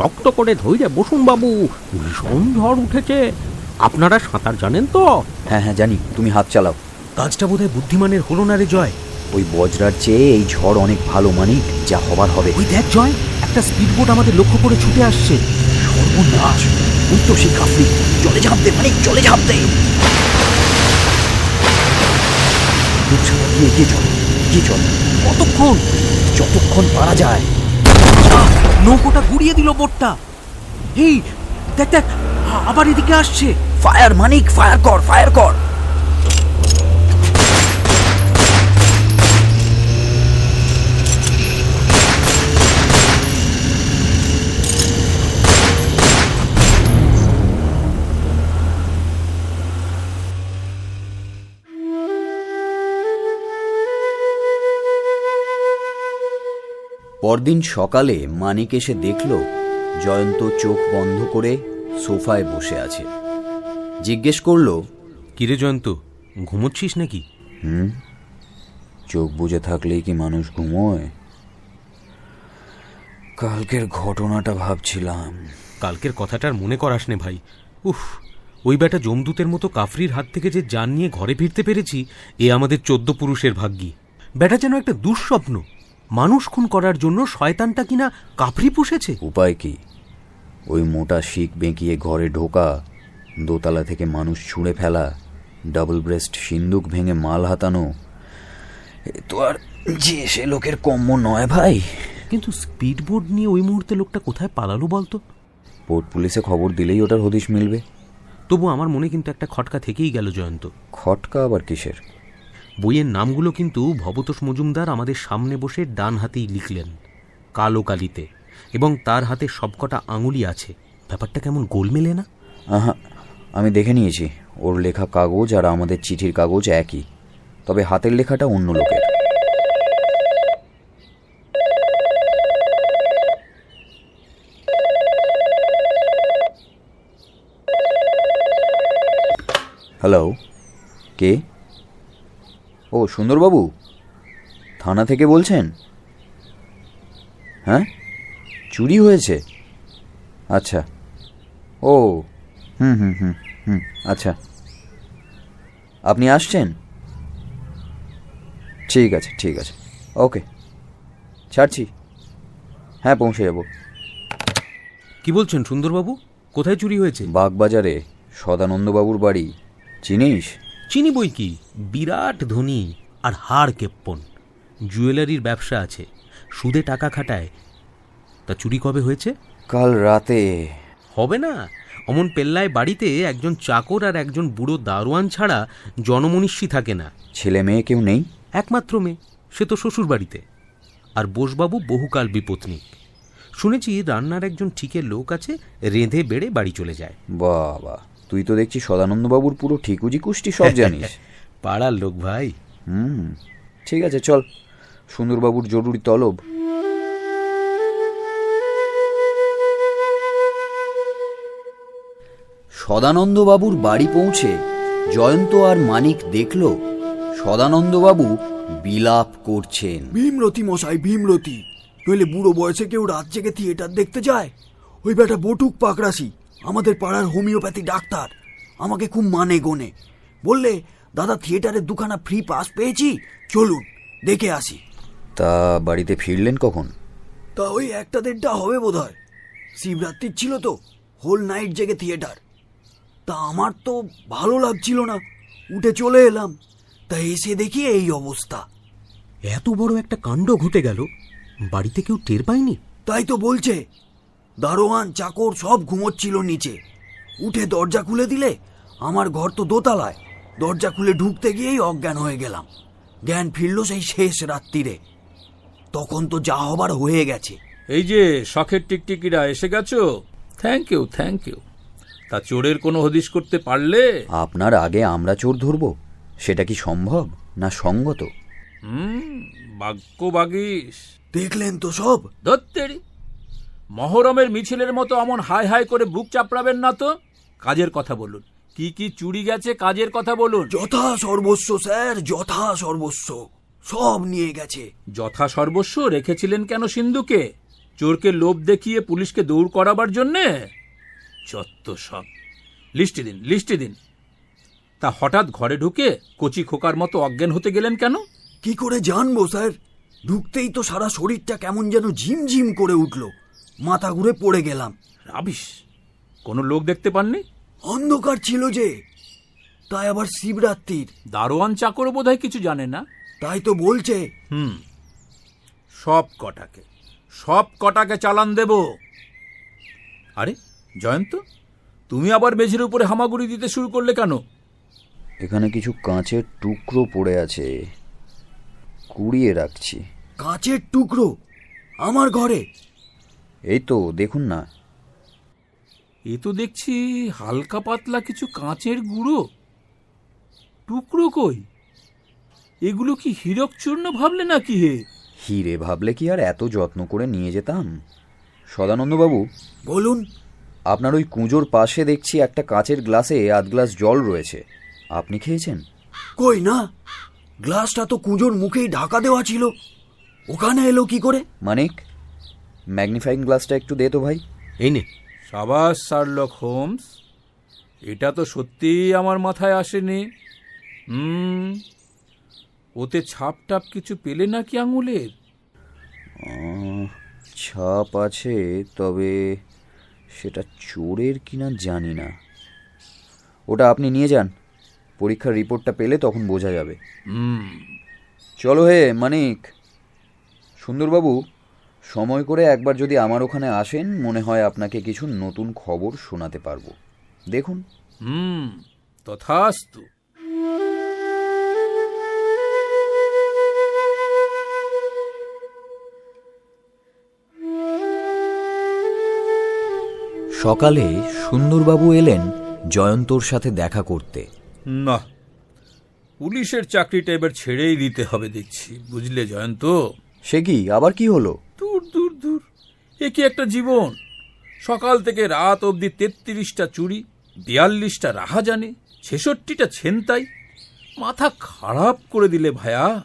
শক্ত করে ধৈর্য বসুন বাবু ভীষণ ঝড় উঠেছে। আপনারা সাঁতার জানেন তো? হ্যাঁ হ্যাঁ জানি তুমি হাত চালাও। কাজটা বোধহয় বুদ্ধিমানের হলো না রে জয়? ওই বজরার চেয়ে এই ঝড় অনেক ভালো মানিক যা হবার হবে। ওই দেখ জয় একটা স্পিড বোট আমাদের লক্ষ্য করে ছুটে আসছে। সর্বনাশ ওই তো সেই কাফরি চলে ঝাঁপ দে মানিক চলে ঝাঁপ দে আচ্ছা, গিয়ে গিয়ে চল গিয়ে চল। কতক্ষণ? যতক্ষণ পারা যায়। নৌকোটা ঘুরিয়ে দিল বোটটা। এই, দেখ দেখ আবার এদিকে আসছে। ফায়ার মানিক ফায়ার কর ফায়ার কর। পরদিন সকালে মানিক এসে দেখল জয়ন্ত চোখ বন্ধ করে সোফায় বসে আছে। জিজ্ঞেস করল কিরে জয়ন্ত ঘুমোচ্ছিস নাকি? হুম চোখ বুজে থাকলেই কি মানুষ ঘুমোয়? কালকের ঘটনাটা ভাবছিলাম। কালকের কথাটার মনে করাস নে ভাই। উফ ওই বেটা জমদূতের মতো কাফরির হাত থেকে যে যান নিয়ে ঘরে ফিরতে পেরেছি এ আমাদের চোদ্দ পুরুষের ভাগ্যি। বেটা যেন একটা দুঃস্বপ্ন। মানুষ খুন করার জন্য শয়তানটা কিনা কাফরি পুষেছে? উপায় কি? ওই মোটা শিক বেঁকিয়ে ঘরে ঢোকা দোতলা থেকে মানুষ ছুঁড়ে ফেলা ডাবল ব্রেস্ট সিন্দুক ভেঙে মাল হাতানো। এ তো আর যে সে লোকের কম্য নয় ভাই। কিন্তু স্পিড বোর্ড নিয়ে ওই মুহূর্তে লোকটা কোথায় পালালো বলতো? পোর্ট পুলিশে খবর দিলেই ওটার হদিশ মিলবে। তবু আমার মনে কিন্তু একটা খটকা থেকেই গেল জয়ন্ত। খটকা আবার কিসের? বইয়ের নামগুলো কিন্তু ভবতোষ মজুমদার আমাদের সামনে বসে ডান হাতেই লিখলেন, কালো কালিতে, এবং তার হাতে সবকটা আঙুলি আছে। ব্যাপারটা কেমন গোল মেলে না? আহা, আমি দেখে নিয়েছি, ওর লেখা কাগজ আর আমাদের চিঠির কাগজ একই, তবে হাতের লেখাটা অন্য লোকের। হ্যালো, কে? ও সুন্দরবাবু থানা থেকে বলছেন? হ্যাঁ? চুরি হয়েছে? আচ্ছা। ও হুম হুম হুম হুম আচ্ছা। আপনি আসছেন? ঠিক আছে ঠিক আছে। ওকে। ছাড়ছি। হ্যাঁ পৌঁছে যাব। কি বলছেন সুন্দরবাবু? কোথায় চুরি হয়েছে? বাগবাজারে সদানন্দবাবুর বাড়ি। চিনিস? চিনি বই কি? বিরাট ধনী আর হাড় কেপ্পন। জুয়েলারির ব্যবসা আছে। সুদে টাকা খাটায়। তা চুরি কবে হয়েছে? কাল রাতে। হবে না। অমন পেল্লায় বাড়িতে একজন চাকর আর একজন বুড়ো দারোয়ান ছাড়া জনমনীষী থাকে না। ছেলে মেয়ে কেউ নেই? একমাত্র মেয়ে। সে তো শ্বশুর বাড়িতে। আর বোসবাবু বহুকাল বিপত্নিক। শুনেছি রান্নার একজন ঠিকের লোক আছে রেঁধে বেড়ে বাড়ি চলে যায়। বাবা। তুই তো দেখছি সদানন্দবাবুর পুরো ঠিকুজি কুষ্টি সব জানিস। <laughs> পাড়ার লোক ভাই। হুম ঠিক আছে চল। সুন্দরবাবুর জরুরি তলব। সদানন্দবাবুর বাড়ি পৌঁছে জয়ন্ত আর মানিক দেখল সদানন্দবাবু বিলাপ করছেন। ভীমরতি মশাই ভীমরতি। নইলে বুড়ো বয়সে কেউ রাত জেগে থিয়েটার দেখতে যায়? ওই বেটা বটুক পাকরাশি আমাদের পাড়ার হোমিওপ্যাথি ডাক্তার। আমাকে খুব মানে গোনে। বললে দাদা থিয়েটারের দুখানা ফ্রি পাস পেয়েছি? চলুন দেখে আসি। তা বাড়িতে ফিরলেন কখন? তা ওই একটা দেড়টা হবে বোধ হয় শিবরাত্রির ছিল তো হোল নাইট জেগে থিয়েটার। তা আমার তো ভালো লাগছিল না উঠে চলে এলাম। তা এসে দেখি এই অবস্থা। এত বড় একটা কাণ্ড ঘটে গেল বাড়িতে কেউ টের পায়নি? তাই তো বলছে দারোয়ান চাকর সব ঘুমোচ্ছিল নিচে। উঠে দরজা খুলে দিলে? আমার ঘর তো দোতলায়। দরজা খুলে ঢুকতে গিয়েই অজ্ঞান হয়ে গেলাম। জ্ঞান ফিরল সেই শেষ রাত্রিরে। তখন তো যা হবার হয়ে গেছে। এই যে শখের টিকটিকিরা এসে গেছো? থ্যাংক ইউ থ্যাংক ইউ তা চোরের কোনো হদিশ করতে পারলে? আপনার আগে আমরা চোর ধরব। সেটা কি সম্ভব না সঙ্গত? হুম বাক্য বাগিস দেখলেন তো সব? ধত্তেরি। মহরমের মিছিলের মতো অমন হাই হাই করে বুক চাপড়াবেন না তো? কাজের কথা বলুন। কি কি চুরি গেছে কাজের কথা বলুন। যথা সর্বস্ব স্যার যথা সর্বস্ব। সব নিয়ে গেছে। যথা সর্বস্ব রেখেছিলেন কেন সিন্ধুকে? চোরকে লোভ দেখিয়ে পুলিশকে দৌড় করাবার জন্যে? যত সব। লিস্টে দিন লিস্টে দিন। তা হঠাৎ ঘরে ঢুকে কচি খোকার মতো অজ্ঞান হতে গেলেন কেন? কি করে জানব স্যার? ঢুকতেই তো সারা শরীরটা কেমন যেন ঝিমঝিম করে উঠল। মাথা ঘুরে পড়ে গেলাম। রাবিশ কোনো লোক দেখতে পাননি? অন্ধকার ছিল যে তাই আবার শিবরাত্রির। দারোয়ান চাকরও বোধহয় কিছু জানে না? তাই তো বলছে। হুম সব কটাকে সব কটাকে চালান দেব। আরে জয়ন্ত তুমি আবার মেঝের উপরে হামাগুড়ি দিতে শুরু করলে কেন? এখানে কিছু কাঁচের টুকরো পড়ে আছে। কুড়িয়ে রাখছি। কাঁচের টুকরো আমার ঘরে? এই তো দেখুন না। এ তো দেখছি হালকা পাতলা কিছু কাঁচের গুঁড়ো। টুকরো কই? এগুলো কি হীরক চূর্ণ ভাবলে নাকি হে? হিরে ভাবলে কি আর এত যত্ন করে নিয়ে যেতাম? সদানন্দবাবু বলুন। আপনার ওই কুঁজোর পাশে দেখছি একটা কাঁচের গ্লাসে আধ গ্লাস জল রয়েছে। আপনি খেয়েছেন? কই না? গ্লাসটা তো কুঁজোর মুখেই ঢাকা দেওয়া ছিল। ওখানে এলো কি করে? মানিক ম্যাগনিফাইং গ্লাসটা একটু দে তো ভাই। এই নে। সাবাস শার্লক হোমস এটা তো সত্যিই আমার মাথায় আসেনি। হুম ওতে ছাপ টাপ কিছু পেলে নাকি আঙুলের? ছাপ আছে তবে সেটা চোরের কিনা জানি না। ওটা আপনি নিয়ে যান। পরীক্ষার রিপোর্টটা পেলে তখন বোঝা যাবে। হুম। চলো হে মানিক। সুন্দরবাবু সময় করে একবার যদি আমার ওখানে আসেন মনে হয় আপনাকে কিছু নতুন খবর শোনাতে পারব। দেখুন। হুম তথাস্তু। সকালে সুন্দরবাবু এলেন জয়ন্তর সাথে দেখা করতে। না পুলিশের চাকরিটা এবার ছেড়েই দিতে হবে দেখছি। বুঝলে জয়ন্ত? সে কি? আবার কি হলো? এ কি একটা জীবন? সকাল থেকে রাত অবধি তেত্রিশটা চুরি বিয়াল্লিশটা রাহাজানি ছেষট্টিটা ছেনতাই। মাথা খারাপ করে দিলে ভায়া।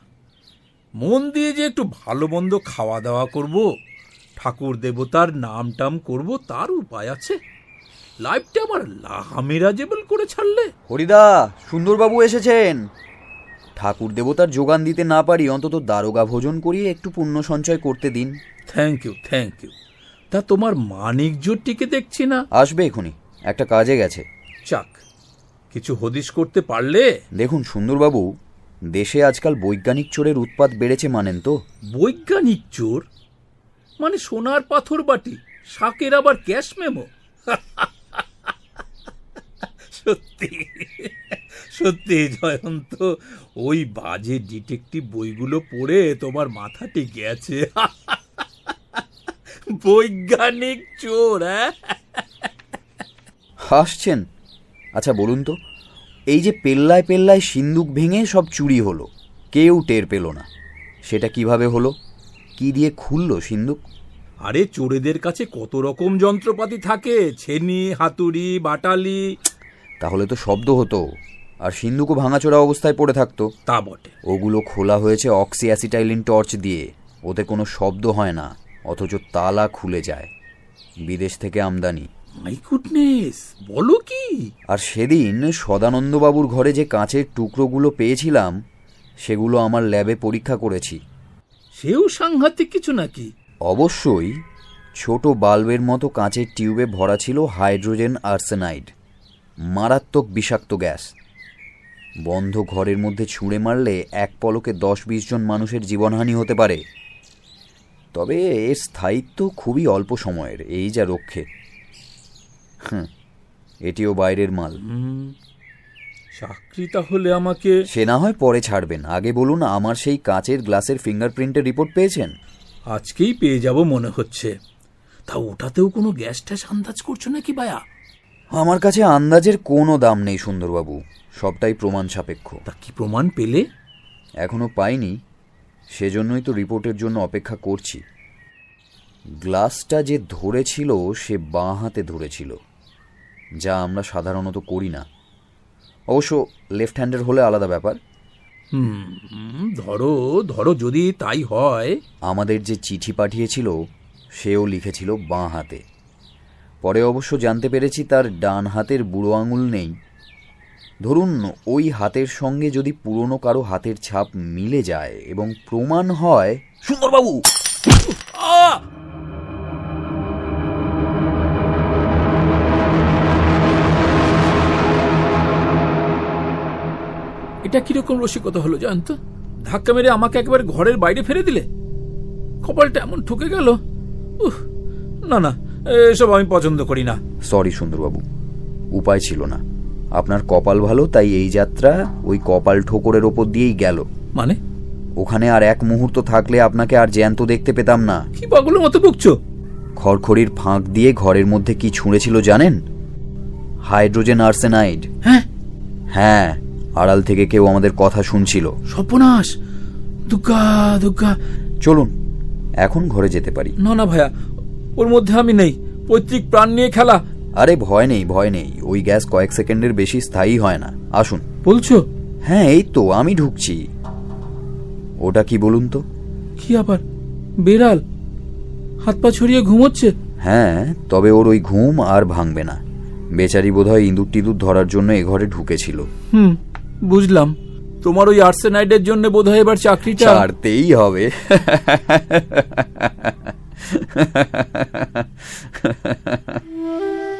মন দিয়ে যে একটু ভালো মন্দ খাওয়া দাওয়া করব ঠাকুর দেবতার নাম টাম করব তার উপায় আছে। লাইফটা আমার লাহামিরাজেবল করে ছাড়লে। হরিদা সুন্দরবাবু এসেছেন। ঠাকুর দেবতার যোগান দিতে না পারি অন্তত দারোগা ভোজন করিয়ে একটু পুণ্য সঞ্চয় করতে দিন। থ্যাংক ইউ থ্যাংক ইউ তা তোমার মানিক জোরটিকে দেখছি না। আসবে এখুনি একটা কাজে গেছে। চাক কিছু হদিশ করতে পারলে? দেখুন সুন্দরবাবু দেশে আজকাল বৈজ্ঞানিক চোরের উৎপাত বেড়েছে মানেন তো। বৈজ্ঞানিক চোর? মানে সোনার পাথর বাটি শাকের আবার ক্যাশ মেমো? সত্যি সত্যি জয়ন্ত ওই বাজে ডিটেকটিভ বইগুলো পড়ে তোমার মাথাটি গেছে। বৈজ্ঞানিক চোর হ্যাঁ? হাসছেন। আচ্ছা বলুন তো এই যে পেল্লায় পেল্লায় সিন্দুক ভেঙে সব চুরি হলো কেউ টের পেল না। সেটা কীভাবে হলো? কি দিয়ে খুললো সিন্দুক? আরে চোরেদের কাছে কত রকম যন্ত্রপাতি থাকে? ছেনি হাতুড়ি বাটালি। তাহলে তো শব্দ হতো আর সিন্দুকও ভাঙাচোরা অবস্থায় পড়ে থাকতো। তা বটে। ওগুলো খোলা হয়েছে অক্সি অ্যাসিটাইলিন টর্চ দিয়ে ওতে কোনো শব্দ হয় না। অথচ তালা খুলে যায়। বিদেশ থেকে আমদানি। মাই গুডনেস বলো কি? আর সেদিন সদানন্দবাবুর ঘরে যে কাঁচের টুকরোগুলো পেয়েছিলাম সেগুলো আমার ল্যাবে পরীক্ষা করেছি। সেও সাংঘাতিক কিছু নাকি? অবশ্যই ছোট বাল্বের মতো কাঁচের টিউবে ভরা ছিল হাইড্রোজেন আর্সেনাইড মারাত্মক বিষাক্ত গ্যাস। বন্ধ ঘরের মধ্যে ছুঁড়ে মারলে এক পলকে দশ বিশ জন মানুষের জীবনহানি হতে পারে। তবে এর স্থায়িত্ব খুবই অল্প সময়ের এই যা রক্ষে। হুঁ, এটিও বাইরের মাল। হুম, চাকরি তাহলে আমাকে সে না হয় পরে ছাড়বেন। আগে বলুন আমার সেই কাঁচের গ্লাসের ফিঙ্গারপ্রিন্টের রিপোর্ট পেয়েছেন? আজকেই পেয়ে যাব মনে হচ্ছে। তা ওটাতেও কোনো গ্যাস ট্যাস আন্দাজ করছ নাকি বায়া আমার কাছে আন্দাজের কোনো দাম নেই সুন্দরবাবু। সবটাই প্রমাণ সাপেক্ষ। তা কি প্রমাণ পেলে? এখনও পাইনি। সেজন্যই তো রিপোর্টের জন্য অপেক্ষা করছি। গ্লাসটা যে ধরেছিল সে বাঁ হাতে ধরেছিল। যা আমরা সাধারণত করি না। অবশ্য লেফট হ্যান্ডের হলে আলাদা ব্যাপার। ধরো ধরো যদি তাই হয়। আমাদের যে চিঠি পাঠিয়েছিল সেও লিখেছিল বাঁ হাতে। পরে অবশ্য জানতে পেরেছি তার ডান হাতের বুড়ো আঙুল নেই। ধরুন ওই হাতের সঙ্গে যদি পুরনো কারও হাতের ছাপ মিলে যায় এবং প্রমাণ হয় সুন্দরবাবু! এটা কীরকম রসিকতা হলো জানতো ধাক্কা মেরে আমাকে একবার ঘরের বাইরে ফেলে দিলে? কপালটা এমন ঠুকে গেল। উহ না না এসব আমি পছন্দ করি না। সরি সুন্দরবাবু উপায় ছিল না। আপনার কপাল ভালো তাই এই যাত্রা ওই কপাল ঠোকরের ওপর দিয়েই গেল। মানে? ওখানে আর এক মুহূর্ত থাকলে আপনাকে আর জ্যান্ত দেখতে পেতাম না। কি পাগলের মতো বকছো খড়খড়ির ফাঁক দিয়ে ঘরের মধ্যে কি ছুঁড়েছিল জানেন? Hydrogen arsenide. হ্যাঁ? হ্যাঁ আড়াল থেকে কেউ আমাদের কথা শুনছিল। সর্বনাশ! দুর্গা দুর্গা চলুন এখন ঘরে যেতে পারি। না না ভাইয়া ওর মধ্যে আমি নেই। পৈতৃক প্রাণ নিয়ে খেলা আরে ভয় নেই ভয় নেই। ওই গ্যাস কয়েক সেকেন্ডের বেশি স্থায়ী হয় না। আসুন। বলছো? হ্যাঁ এই তো আমি ঢুকছি। ওটা কি বলুন তো? কি আবার? বেড়াল। হাত পা ছড়িয়ে ঘুমোচ্ছে? হ্যাঁ তবে ওর ওই ঘুম আর ভাঙবে না। বেচারি বোধহয় ইঁদুর টিঁদুর ধরার জন্য এ ঘরে ঢুকেছিল। হুম বুঝলাম। তোমার ওই আর্সেনাইডের জন্য বোধহয় এবার চাকরিটা ছাড়তেই হবে। <laughs>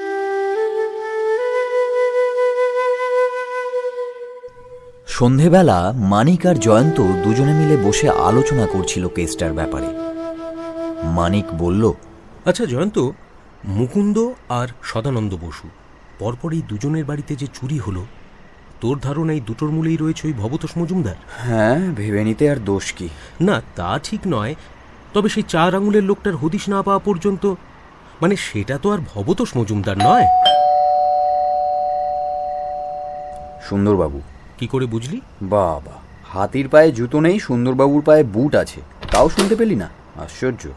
সন্ধেবেলা মানিক আর জয়ন্ত দুজনে মিলে বসে আলোচনা করছিল কেসটার ব্যাপারে। মানিক বলল আচ্ছা জয়ন্ত মুকুন্দ আর সদানন্দ বসু পরপর এই দুজনের বাড়িতে যে চুরি হলো তোর ধারণা এই দুটোর মূলেই রয়েছে ওই ভবতোষ মজুমদার? হ্যাঁ ভেবে নিতে আর দোষ কি? না তা ঠিক নয় তবে সেই চার আঙুলের লোকটার হদিশ না পাওয়া পর্যন্ত মানে সেটা তো আর ভবতোষ মজুমদার নয়। সুন্দরবাবু কি করে বুঝলি? বাবা হাতির পায়ে জুতো নেই সুন্দরবাবুর পায়ে বুট আছে। তাও শুনতে পেলি না? আশ্চর্য।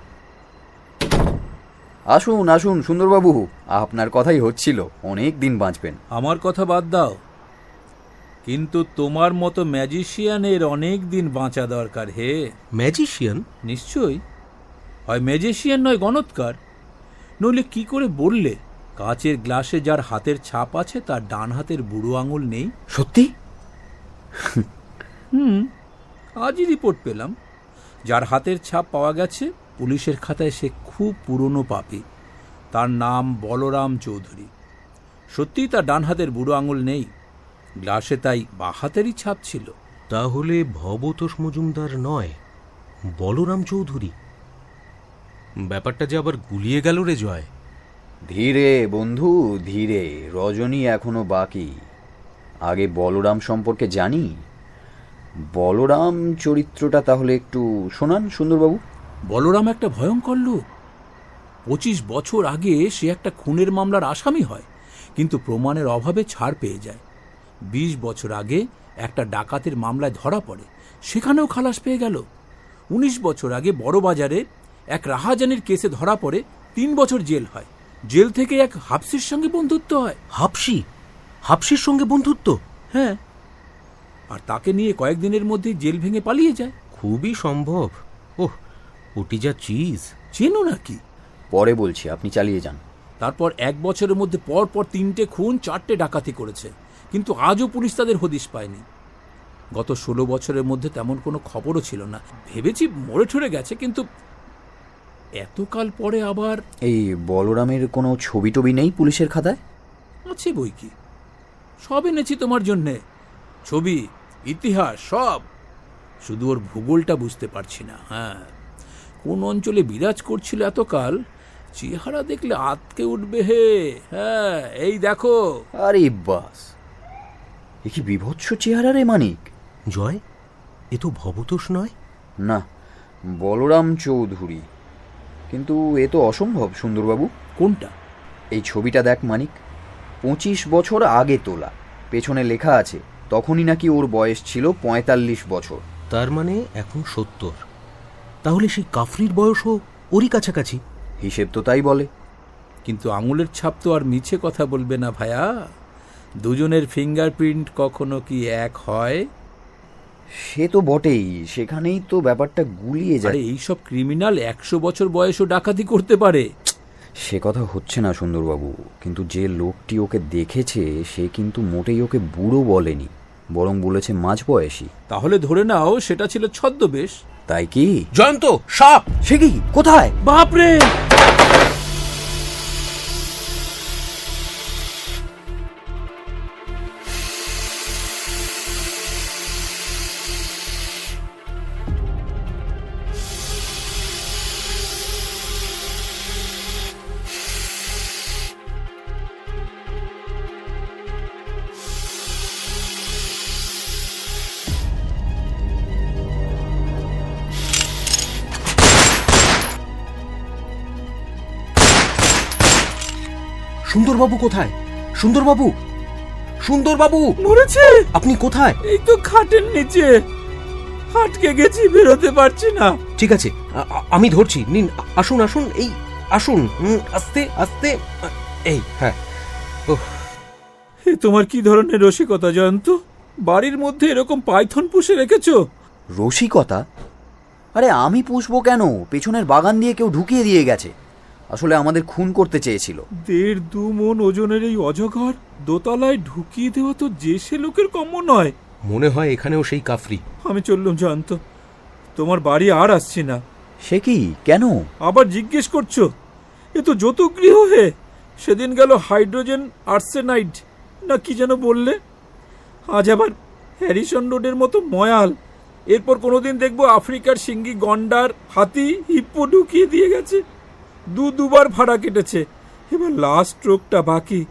আসুন আসুন সুন্দরবাবু আপনার কথাই হচ্ছিল অনেক দিন বাঁচবেন। আমার কথা বাদ দাও। কিন্তু তোমার মতো ম্যাজিশিয়ানের অনেক দিন বাঁচা দরকার হে। ম্যাজিশিয়ান? নিশ্চয়ই। হয় ম্যাজিশিয়ান নয় গণৎকার। নইলে কি করে বললে? কাচের গ্লাসে যার হাতের ছাপ আছে তার ডান হাতের বুড়ো আঙুল নেই। সত্যি? হুম। আজই রিপোর্ট পেলাম। যার হাতের ছাপ পাওয়া গেছে পুলিশের খাতায় সে খুব পুরনো পাপি। তার নাম বলরাম চৌধুরী। সত্যিই তার ডান হাতের বুড়ো আঙুল নেই। গ্লাসে তাই বা হাতেরই ছাপ ছিল। তাহলে ভবতোষ মজুমদার নয় বলরাম চৌধুরী? ব্যাপারটা যে আবার গুলিয়ে গেল রে জয়। ধীরে বন্ধু ধীরে। রজনী এখনও বাকি। আগে বলরাম সম্পর্কে জানি? বলরাম চরিত্রটা তাহলে একটু শোনান সুন্দরবাবু। বলরাম একটা ভয়ঙ্কর লোক। পঁচিশ বছর আগে সে একটা খুনের মামলার আসামি হয় কিন্তু প্রমাণের অভাবে ছাড় পেয়ে যায়। বিশ বছর আগে একটা ডাকাতের মামলায় ধরা পড়ে সেখানেও খালাস পেয়ে গেল। উনিশ বছর আগে বড় বাজারে এক রাহাজানির কেসে ধরা পড়ে তিন বছর জেল হয়। জেল থেকে এক হাফসির সঙ্গে বন্ধুত্ব হয়। হাফসি? হাফসির সঙ্গে বন্ধুত্ব? হ্যাঁ। আর তাকে নিয়ে কয়েকদিনের মধ্যেই জেল ভেঙে পালিয়ে যায়। খুবই সম্ভব। ওহ ওটি যা চিজ। চেনো নাকি? পরে বলছি আপনি চালিয়ে যান। তারপর এক বছরের মধ্যে পর পর তিনটে খুন চারটে ডাকাতি করেছে। কিন্তু আজও পুলিশ তাদের হদিশ পায়নি। গত ষোলো বছরের মধ্যে তেমন কোনো খবরও ছিল না। ভেবেছি মরে ঠরে গেছে কিন্তু এতকাল পরে আবার এই বলরামের কোনো ছবি টবি নেই পুলিশের খাতায়? আছে বই কি? সব এনেছি তোমার জন্যে। ছবি ইতিহাস সব। শুধু ওর ভূগোলটা বুঝতে পারছি না হ্যাঁ। কোন অঞ্চলে বিরাজ করছিল এতকাল? চেহারা দেখলে আতকে উঠবে হে হ্যাঁ এই দেখো। আরে বাস এ কি বিভৎস চেহারা রে মানিক। জয় এ তো ভবতোষ নয়? না বলরাম চৌধুরী। কিন্তু এ তো অসম্ভব সুন্দরবাবু। কোনটা? এই ছবিটা দেখ মানিক। পঁচিশ বছর আগে তোলা। পেছনে লেখা আছে তখনই নাকি ওর বয়স ছিল পঁয়তাল্লিশ বছর। তার মানে এখন সত্তর। তাহলে সেই কাফরির বয়সও ওরই কাছাকাছি? হিসেব তো তাই বলে। কিন্তু আঙুলের ছাপ তো আর মিছে কথা বলবে না ভাইয়া দুজনের ফিঙ্গারপ্রিন্ট কখনো কি এক হয়? সে তো বটেই সেখানেই তো ব্যাপারটা গুলিয়ে আরে যায় এইসব ক্রিমিনাল একশো বছর বয়সও ডাকাতি করতে পারে। সে কথা হচ্ছে না সুন্দরবাবু কিন্তু যে লোকটি ওকে দেখেছে সে কিন্তু মোটেই ওকে বুড়ো বলেনি বরং বলেছে মাঝ বয়সী। তাহলে ধরে নাও সেটা ছিল ছদ্মবেশ। তাই কি? জয়ন্ত সাপ সে কি? কোথায়? বাপরে! সুন্দরবাবু! সুন্দরবাবু! মরেছে আপনি কোথায়? এই তো খাটের নিচে। আটকে গেছি বেরোতে পারছি না। ঠিক আছে আমি ধরছি। নিন আসুন আসুন এই আসুন আস্তে আস্তে এই হ্যাঁ। ওহ এ তোমার কি ধরনের রসিকতা জয়ন্ত? বাড়ির মধ্যে এরকম পাইথন পুষে রেখেছো? রসিকতা? আরে আমি পুষবো কেন? পেছনের বাগান দিয়ে কেউ ঢুকিয়ে দিয়ে গেছে। আসলে আমাদের খুন করতে চেয়েছিল। দেড় দু মন ওজনের এই অজগর দোতলায় ঢুকিয়ে দেওয়া তো যে সে লোকের কম্য নয়। মনে হয় এখানেও সেই কাফরি। আমি চললাম জয়ন্ত তোমার বাড়ি আর আসছি না। সে কি? কেন? আবার জিজ্ঞেস করছ? এ তো যতগৃহ হে। সেদিন গেল হাইড্রোজেন আর্সেনাইড না কি যেন বললে? আজ আবার হ্যারিসন রোডের মতো ময়াল। এরপর কোনোদিন দেখব আফ্রিকার সিঙ্গি গন্ডার হাতি হিপ্পো ঢুকিয়ে দিয়ে গেছে। দু দুবার ভাড়া কেটেছে। এবার লাস্ট স্ট্রোকটা বাকি।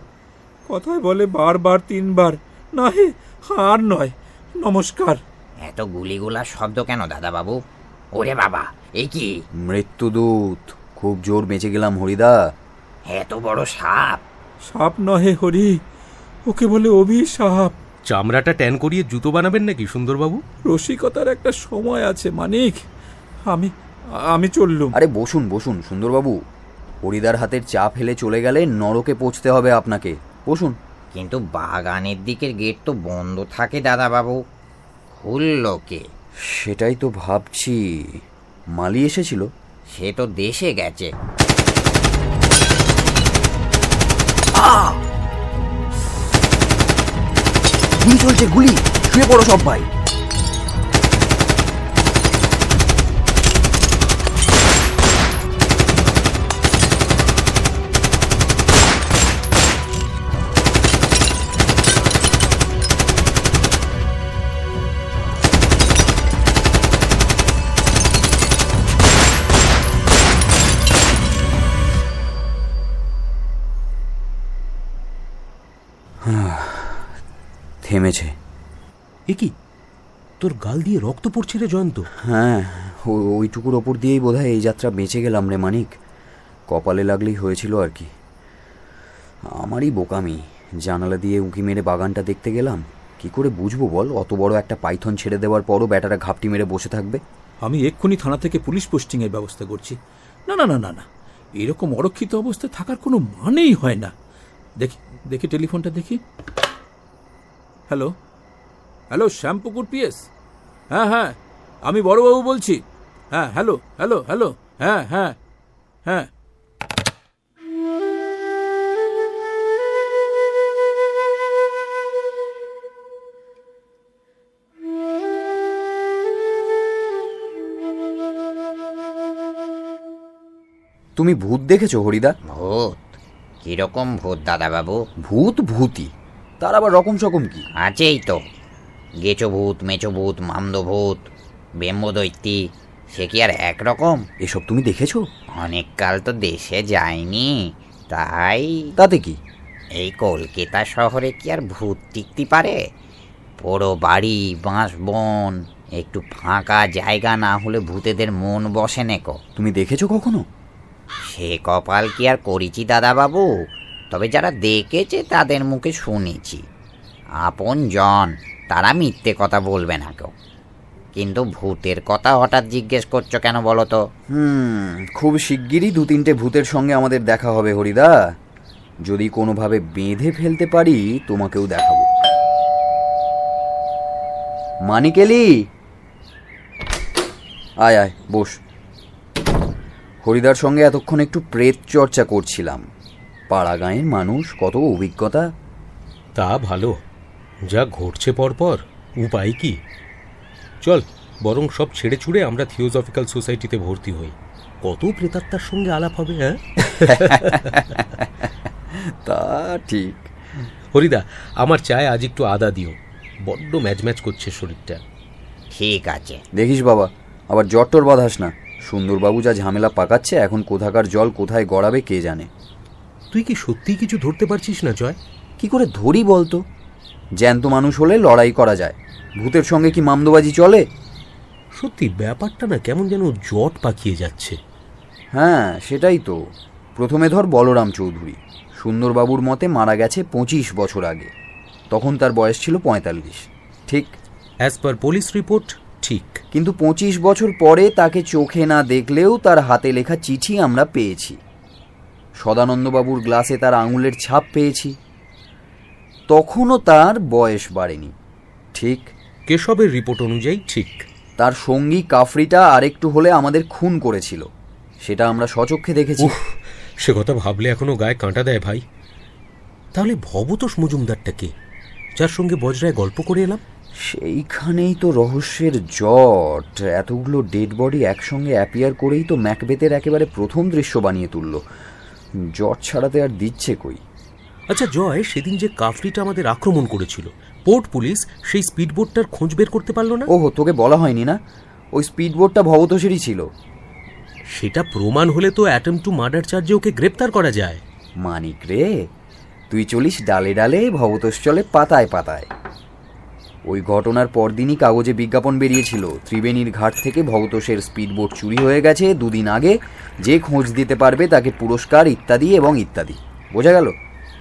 কথায় বলে বারবার তিনবার। না হে আর নয়। নমস্কার। এত গুলিগুলার শব্দ কেন দাদা বাবু ওরে বাবা এ কি? মৃত্যুদূত খুব জোর বেঁচে গেলাম হরিদা। এত বড় সাপ। সাপ নহে হরি ওকে বলে অভি অভিশাপ। চামড়াটা ট্যান করিয়ে জুতো বানাবেন নাকি সুন্দরবাবু? রসিকতার একটা সময় আছে মানিক। আমি আমি চললুম। আরে বসুন বসুন সুন্দরবাবু। হরিদার হাতের চা ফেলে চলে গেলে নরকে পৌঁছতে হবে আপনাকে। বসুন। কিন্তু বাগানের দিকের গেট তো বন্ধ থাকে দাদা বাবু খুললো কে? সেটাই তো ভাবছি। মালি এসেছিল। সে তো দেশে গেছে। গুলি চলছে গুলি। শুয়ে পড়ো সব ভাই। থেমেছে। এ কি? তোর গাল দিয়ে রক্ত পড়ছে রে জয়ন্ত। হ্যাঁ ওইটুকুর ওপর দিয়েই বোধহয় এই যাত্রা বেঁচে গেলাম রে মানিক। কপালে লাগলেই হয়েছিল আর কি। আমারই বোকামি। জানালা দিয়ে উঁকি মেরে বাগানটা দেখতে গেলাম। কি করে বুঝব বল অত বড় একটা পাইথন ছেড়ে দেওয়ার পরও ব্যাটারা ঘাপটি মেরে বসে থাকবে। আমি এক্ষুনি থানা থেকে পুলিশ পোস্টিংয়ের ব্যবস্থা করছি। না না না না না। এরকম অরক্ষিত অবস্থায় থাকার কোনো মানেই হয় না। দেখি দেখি টেলিফোনটা দেখি। হ্যালো? Hello Shyampukur PS? হ্যাঁ হ্যাঁ আমি বড়বাবু বলছি। হ্যাঁ হ্যালো হ্যালো হ্যালো হ্যাঁ হ্যাঁ হ্যাঁ। তুমি ভূত দেখেছ হরিদা? ভূত? কীরকম ভূত দাদা বাবু ভূত ভূতি। তার আবার রকম সকম কি? আছেই তো। গেচো ভূত মেচো ভূত মামদ ভূত বেম্বদৈত্যী সে কি আর একরকম? এসব তুমি দেখেছ? অনেক কাল তো দেশে যায়নি তাই তাতে কি? এই কলকাতা শহরে কি আর ভূত টিকতে পারে? বড় বাড়ি বাঁশ বন একটু ফাঁকা জায়গা না হলে ভূতেদের মন বসে নেকো। তুমি দেখেছ কখনো? সে কপাল কি আর করেছি দাদাবাবু? তবে যারা দেখেছে তাদের মুখে শুনেছি। আপন জন, তারা মিথ্যে কথা বলবে না কেউ। কিন্তু ভূতের কথা হঠাৎ জিজ্ঞেস করছ কেন বলো তো? হুম, খুব শিগগিরই দু তিনটে ভূতের সঙ্গে আমাদের দেখা হবে, হরিদা। যদি কোনোভাবে বেঁধে ফেলতে পারি, তোমাকেও দেখাবো। মানিকেলি! আয় আয়, বস। হরিদার সঙ্গে এতক্ষণ একটু প্রেত চর্চা করছিলাম। পাড়া গাঁয়ের মানুষ কত অভিজ্ঞতা? তা ভালো। যা ঘটছে পরপর উপায় কি? চল বরং সব ছেড়ে ছুড়ে আমরা থিওজফিক্যাল সোসাইটিতে ভর্তি হই। কত প্রেতাত্মার সঙ্গে আলাপ হবে হ্যাঁ? তা ঠিক। হরিদা আমার চায় আজ একটু আদা দিও। বড্ড ম্যাচ ম্যাচ করছে শরীরটা। ঠিক আছে। দেখিস বাবা আবার জট্টর বাঁধাস না। সুন্দরবাবু যা ঝামেলা পাকাচ্ছে এখন কোথাকার জল কোথায় গড়াবে কে জানে। তুই কি সত্যিই কিছু ধরতে পারছিস না জয়? কি করে ধরি বলতো? জ্যান্ত মানুষ হলে লড়াই করা যায়। ভূতের সঙ্গে কি মামদোবাজি চলে? সত্যি ব্যাপারটা না কেমন যেন জট পাকিয়ে যাচ্ছে। হ্যাঁ সেটাই তো। প্রথমে ধর বলরাম চৌধুরী। সুন্দরবাবুর মতে মারা গেছে পঁচিশ বছর আগে। তখন তার বয়স ছিল পঁয়তাল্লিশ। ঠিক? অ্যাজ পার পুলিশ রিপোর্ট ঠিক। কিন্তু পঁচিশ বছর পরে তাকে চোখে না দেখলেও তার হাতে লেখা চিঠি আমরা পেয়েছি। সদানন্দবাবুর গ্লাসে তার আঙুলের ছাপ পেয়েছি। তখনও তার বয়স বাড়েনি। ঠিক? কেশবের রিপোর্ট অনুযায়ী ঠিক। তার সঙ্গী কাফরিটা আরেকটু হলে আমাদের খুন করেছিল। সেটা আমরা সচক্ষে দেখেছি। সে কথা ভাবলে এখনও গায়ে কাঁটা দেয় ভাই। তাহলে ভবতোষ মজুমদারটা কে? যার সঙ্গে বজরায় গল্প করে এলাম? সেইখানেই তো রহস্যের জট। এতগুলো ডেড বডি একসঙ্গে অ্যাপিয়ার করেই তো ম্যাকবেতের একেবারে প্রথম দৃশ্য বানিয়ে তুলল। জট ছাড়াতে আর দিচ্ছে কই? আচ্ছা জয় সেদিন যে কাফরিটা আমাদের আক্রমণ করেছিল পোর্ট পুলিশ সেই স্পিডবোটটার খোঁজ বের করতে পারল না? ওহো তোকে বলা হয়নি না? ওই স্পিড বোটটা ভবতোষেরই ছিল। সেটা প্রমাণ হলে তো অ্যাটম টু মার্ডার চার্জে ওকে গ্রেপ্তার করা যায়। মানিক রে তুই চলিস ডালে ডালে ভবতোষ চলে পাতায় পাতায়। ওই ঘটনার পরদিনই কাগজে বিজ্ঞাপন বেরিয়েছিল। ত্রিবেণীর ঘাট থেকে ভবতোষের স্পিডবোট চুরি হয়ে গেছে দুদিন আগে। যে খোঁজ দিতে পারবে তাকে পুরস্কার ইত্যাদি এবং ইত্যাদি। বোঝা গেল?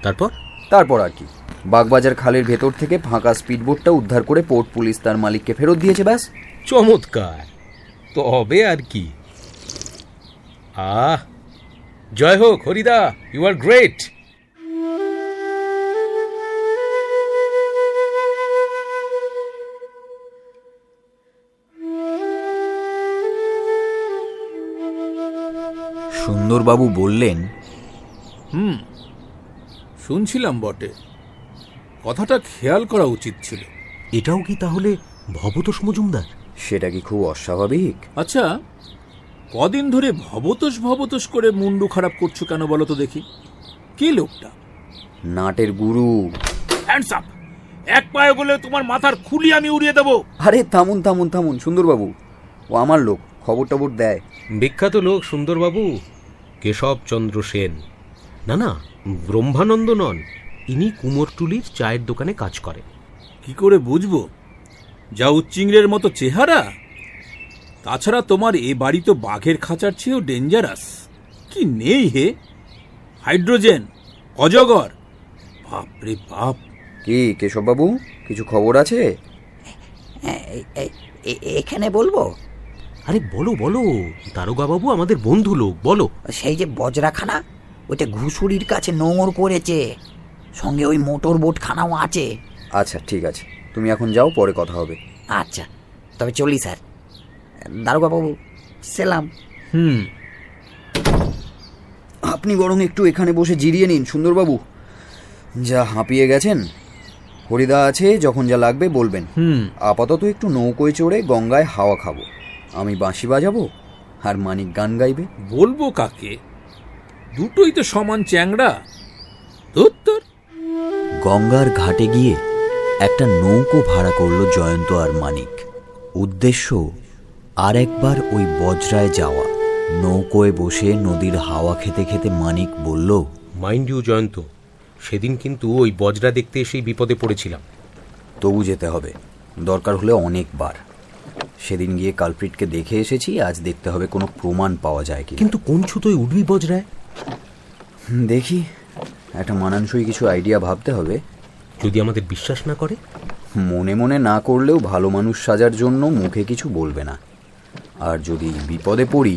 তারপর? তারপর আর কি। বাগবাজার খালের ভেতর থেকে ফাঁকা স্পিডবোটটা উদ্ধার করে পোর্ট পুলিশ তার মালিককে ফেরত দিয়েছে ব্যাস। চমৎকার। তবে আর কি। আহ! জয় হোক হরিদা ইউ আর গ্রেট সুন্দরবাবু বললেন হুম শুনছিলাম বটে। কথাটা খেয়াল করা উচিত ছিল। এটাও কি তাহলে ভবতোষ মজুমদার? সেটা কি খুব অস্বাভাবিক? আচ্ছা কদিন ধরে ভবতোষ ভবতোষ করে মুন্ডু খারাপ করছ কেন বলো তো দেখি। কি লোকটা? নাটের গুরু। হ্যান্ডস আপ এক পায়ে বলে তোমার মাথার খুলি আমি উড়িয়ে দেবো। আরে থামুন থামুন থামুন সুন্দরবাবু। ও আমার লোক খবর টবর দেয়। বিখ্যাত লোক সুন্দরবাবু। কেশবচন্দ্র সেন। না না ব্রহ্মানন্দ নন ইনি কুমোরটুলির চায়ের দোকানে কাজ করেন কি করে বুঝব? যা উচ্চিংড়ের মতো চেহারা। তাছাড়া তোমার এ বাড়ি তো বাঘের খাঁচার চেয়েও ডেঞ্জারাস কি নেই হে? হাইড্রোজেন অজগর। বাপরে বাপ। কি কেশববাবু কিছু খবর আছে? এখানে বলব? আরে বলো বলো। দারোগা বাবু আমাদের বন্ধু লোক বলো। সেই যে বজরাখানা ওইটা ঘুষুরির কাছে নোংর করেছে সঙ্গে ওই মোটর বোট খানাও আছে। আচ্ছা ঠিক আছে। তুমি এখন যাও পরে কথা হবে। আচ্ছা তবে চলি স্যার। দারোগা বাবু সেলাম। হুম। আপনি বরং একটু এখানে বসে জিরিয়ে নিন সুন্দরবাবু। যা হাঁপিয়ে গেছেন হরিদা আছে যখন যা লাগবে বলবেন। হুম। আপাতত একটু নৌকোয় চড়ে গঙ্গায় হাওয়া খাব। আমি বাঁশি বাজাবো আর মানিক গান গাইবে? বলব কাকে? দুটোই তো সমান চ্যাংড়া। তোর। গঙ্গার ঘাটে গিয়ে একটা নৌকো ভাড়া করল জয়ন্ত আর মানিক। উদ্দেশ্য আর একবার ওই বজরায় যাওয়া। নৌকোয় বসে নদীর হাওয়া খেতে খেতে মানিক বলল মাইন্ড ইউ জয়ন্ত সেদিন কিন্তু ওই বজরা দেখতে এসেই বিপদে পড়েছিলাম। তবু যেতে হবে দরকার হলে অনেকবার। সেদিন গিয়ে কালপ্রিটকে দেখে এসেছি আজ দেখতে হবে কোনো প্রমাণ পাওয়া যায় কি কিন্তু কোন ছুতোয় উঠবি বজরায় দেখি। একটা মানানসই কিছু আইডিয়া ভাবতে হবে। যদি আমাদের বিশ্বাস না করে? মনে মনে না করলেও ভালো মানুষ সাজার জন্য মুখে কিছু বলবে না। আর যদি বিপদে পড়ি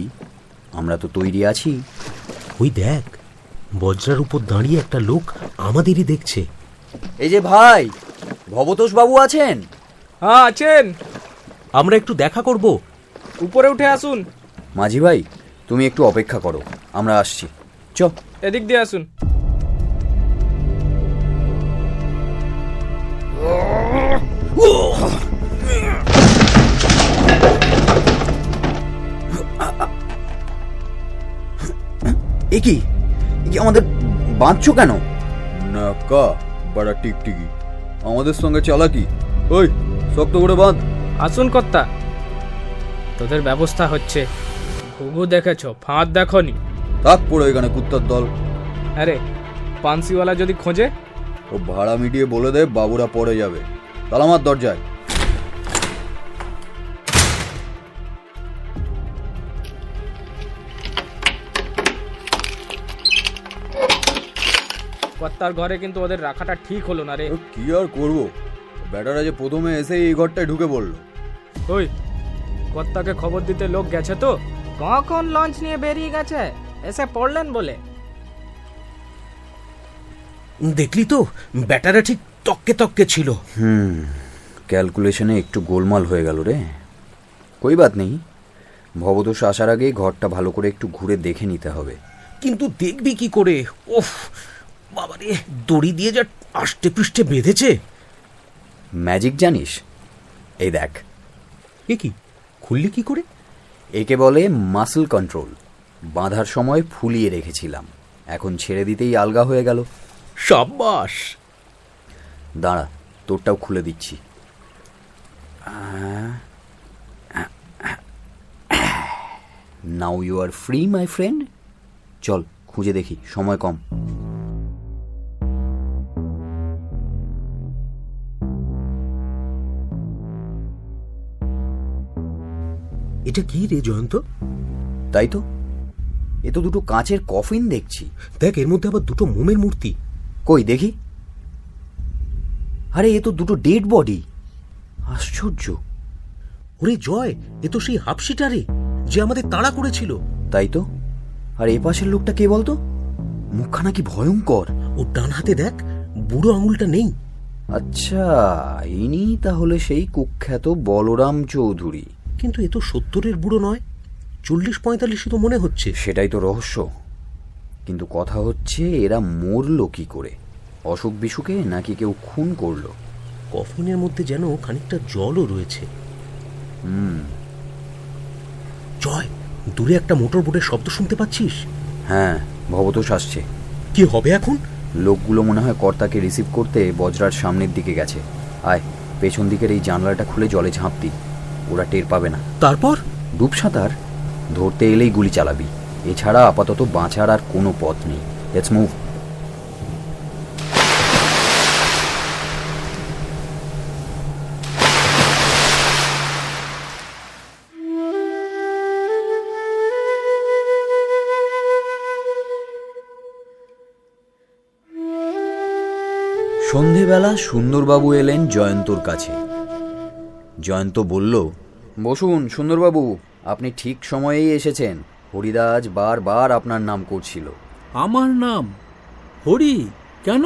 আমরা তো তৈরি আছি। ওই দেখ বজ্রার উপর দাঁড়িয়ে একটা লোক আমাদেরই দেখছে। এই যে ভাই ভবতোষ বাবু আছেন? হ্যাঁ আছেন। আমরা একটু দেখা করব। উপরে উঠে আসুন। মাঝি ভাই তুমি একটু অপেক্ষা করো। আমরা আসছি। চ। এদিক দিয়ে আসুন। এ কি? এ কি আমাদের বাঁধছো কেন? নাকা বড়া টিকটিকি। আমাদের সঙ্গে চালাকি। ওই শক্ত করে বাঁধ। আসুন কর্তা। তোদের ব্যবস্থা হচ্ছে। ঘুঘু দেখেছ ফাঁদ দেখনি। থাক পড়ো এখানে কুত্তার দল। আরে পানসিওয়ালা যদি খোঁজে? ও ভাড়া মিটিয়ে বলে দে বাবুরা পড়ে যাবে। তালামার দরজায়। কর্তার ঘরে কিন্তু ওদের রাখাটা ঠিক হলো না রে। কি আর করব? ব্যাটারা যে প্রথমে এসে এই ঘরটায় ঢুকে পড়ল। ওই কর্তাকে খবর দিতে লোক গেছে তো? কখন লঞ্চ নিয়ে বেরিয়ে গেছে? এসে পড়লেন বলে। দেখলি তো ব্যাটারা ঠিক তককে তককে ছিল। হুম ক্যালকুলেশনে একটু গোলমাল হয়ে গেল রে। কই বাত নেই ভবদোষ আসার আগে ঘরটা ভালো করে একটু ঘুরে দেখে নিতে হবে। কিন্তু দেখবি কি করে? ওফ বাবারে দড়ি দিয়ে যা আষ্টে পৃষ্ঠে বেঁধেছে। ম্যাজিক জানিস? এই দেখ। এ কি? খুললি কি করে? একে বলে মাসল কন্ট্রোল। বাঁধার সময় ফুলিয়ে রেখেছিলাম। এখন ছেড়ে দিতেই আলগা হয়ে গেল। সাব্বাস! দাঁড়া তোরটাও খুলে দিচ্ছি। Now you are free my friend চল খুঁজে দেখি সময় কম। এটা কি রে জয়ন্ত? তাই তো। এ তো দুটো কাঁচের কফিন দেখছি। দেখ এর মধ্যে আবার দুটো মোমের মূর্তি। কই দেখি? আরে এ তো দুটো ডেড বডি আশ্চর্য। ওরে জয় এ তো সেই হাফসিটারে যে আমাদের তাড়া করেছিল। তাই তো। আর এ পাশের লোকটা কে বলতো? মুখখানা কি ভয়ঙ্কর। ও ডান হাতে দেখ বুড়ো আঙুলটা নেই। আচ্ছা ইনি তাহলে সেই কুখ্যাত বলরাম চৌধুরী। কিন্তু এ তো সত্তরের বুড়ো নয়। চল্লিশ পঁয়তাল্লিশই তো মনে হচ্ছে। সেটাই তো রহস্য। কিন্তু কথা হচ্ছে এরা মরল কি করে? অসুখ বিসুখে নাকি কেউ খুন করল? কফিনের মধ্যে যেন খানিকটা জলও রয়েছে। হুম। জয় দূরে একটা মোটর বোটের শব্দ শুনতে পাচ্ছিস? হ্যাঁ ভবতোষ আসছে। কি হবে এখন? লোকগুলো মনে হয় কর্তাকে রিসিভ করতে বজরার সামনের দিকে গেছে। আয় পেছন দিকের এই জানলাটা খুলে জলে ঝাঁপ দি ওরা টের পাবে না। তারপর? ডুব সাঁতার ধরতে এলেই গুলি চালাবি। এছাড়া আপাতত বাঁচার আর কোনো পথ নেই। লেটস মুভ সন্ধেবেলা সুন্দরবাবু এলেন জয়ন্তর কাছে। জয়ন্ত বলল বসুন সুন্দরবাবু আপনি ঠিক সময়েই এসেছেন। হরিদাস বারবার আপনার নাম করছিল। আমার নাম? হরি? কেন?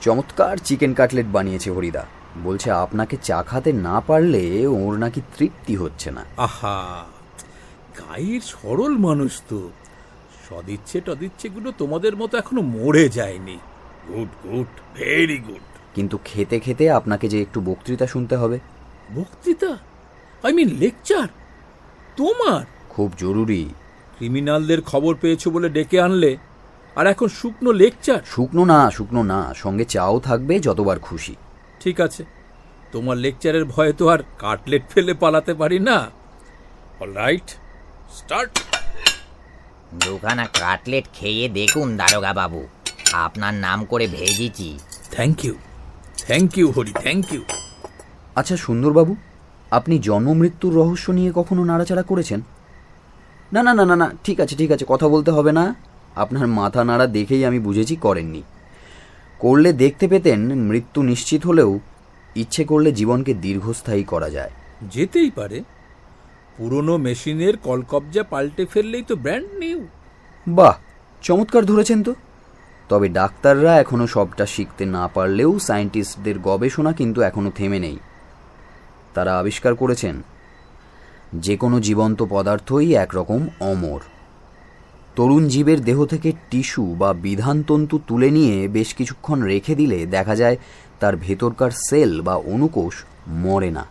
চমৎকার চিকেন কাটলেট বানিয়েছে হরিদা। বলছে আপনাকে চা খাতে না পারলে ওর নাকি তৃপ্তি হচ্ছে না। আহা গায়ের সরল মানুষ তো। সদিচ্ছে টদিচ্ছেগুলো তোমাদের মতো এখনও মরে যায়নি। Good good very good. কিন্তু খেতে খেতে আপনাকে যে একটু বক্তৃতা শুনতে হবে। বক্তৃতা আই মিন লেকচার তোমার? খুব জরুরি। ক্রিমিনালদের খবর পেয়েছ বলে ডেকে আনলে? আর এখন শুকনো লেকচার শুকনো না শুকনো না। সঙ্গে চাও থাকবে যতবার খুশি। ঠিক আছে। তোমার লেকচারের ভয়ে তো আর কাটলেট ফেলে পালাতে পারি না। অলরাইট স্টার্ট দুখানা কাটলেট খেয়ে দেখুন দারোগা বাবু। আপনার নাম করে ভেজেছি। Thank you thank you Hari thank you আচ্ছা সুন্দরবাবু আপনি জন্ম মৃত্যুর রহস্য নিয়ে কখনো নাড়াচাড়া করেছেন? না না না না না ঠিক আছে ঠিক আছে কথা বলতে হবে না। আপনার মাথা নাড়া দেখেই আমি বুঝেছি করেননি। করলে দেখতে পেতেন মৃত্যু নিশ্চিত হলেও ইচ্ছে করলে জীবনকে দীর্ঘস্থায়ী করা যায়। যেতেই পারে। পুরনো মেশিনের কলকবজা পাল্টে ফেললেই তো ব্র্যান্ড নিউ বাহ চমৎকার ধরেছেন তো। তবে ডাক্তাররা এখনও সবটা শিখতে না পারলেও সায়েন্টিস্টদের গবেষণা কিন্তু এখনও থেমে নেই। তারা আবিষ্কার করেছেন। যে কোনো জীবন্ত পদার্থই একরকম অমর। তরুণ জীবের দেহ থেকে টিস্যু বা বিধানতন্তু তুলে নিয়ে বেশ কিছুক্ষণ রেখে দিলে দেখা যায় তার ভেতরকার সেল বা অনুকোষ মরে না,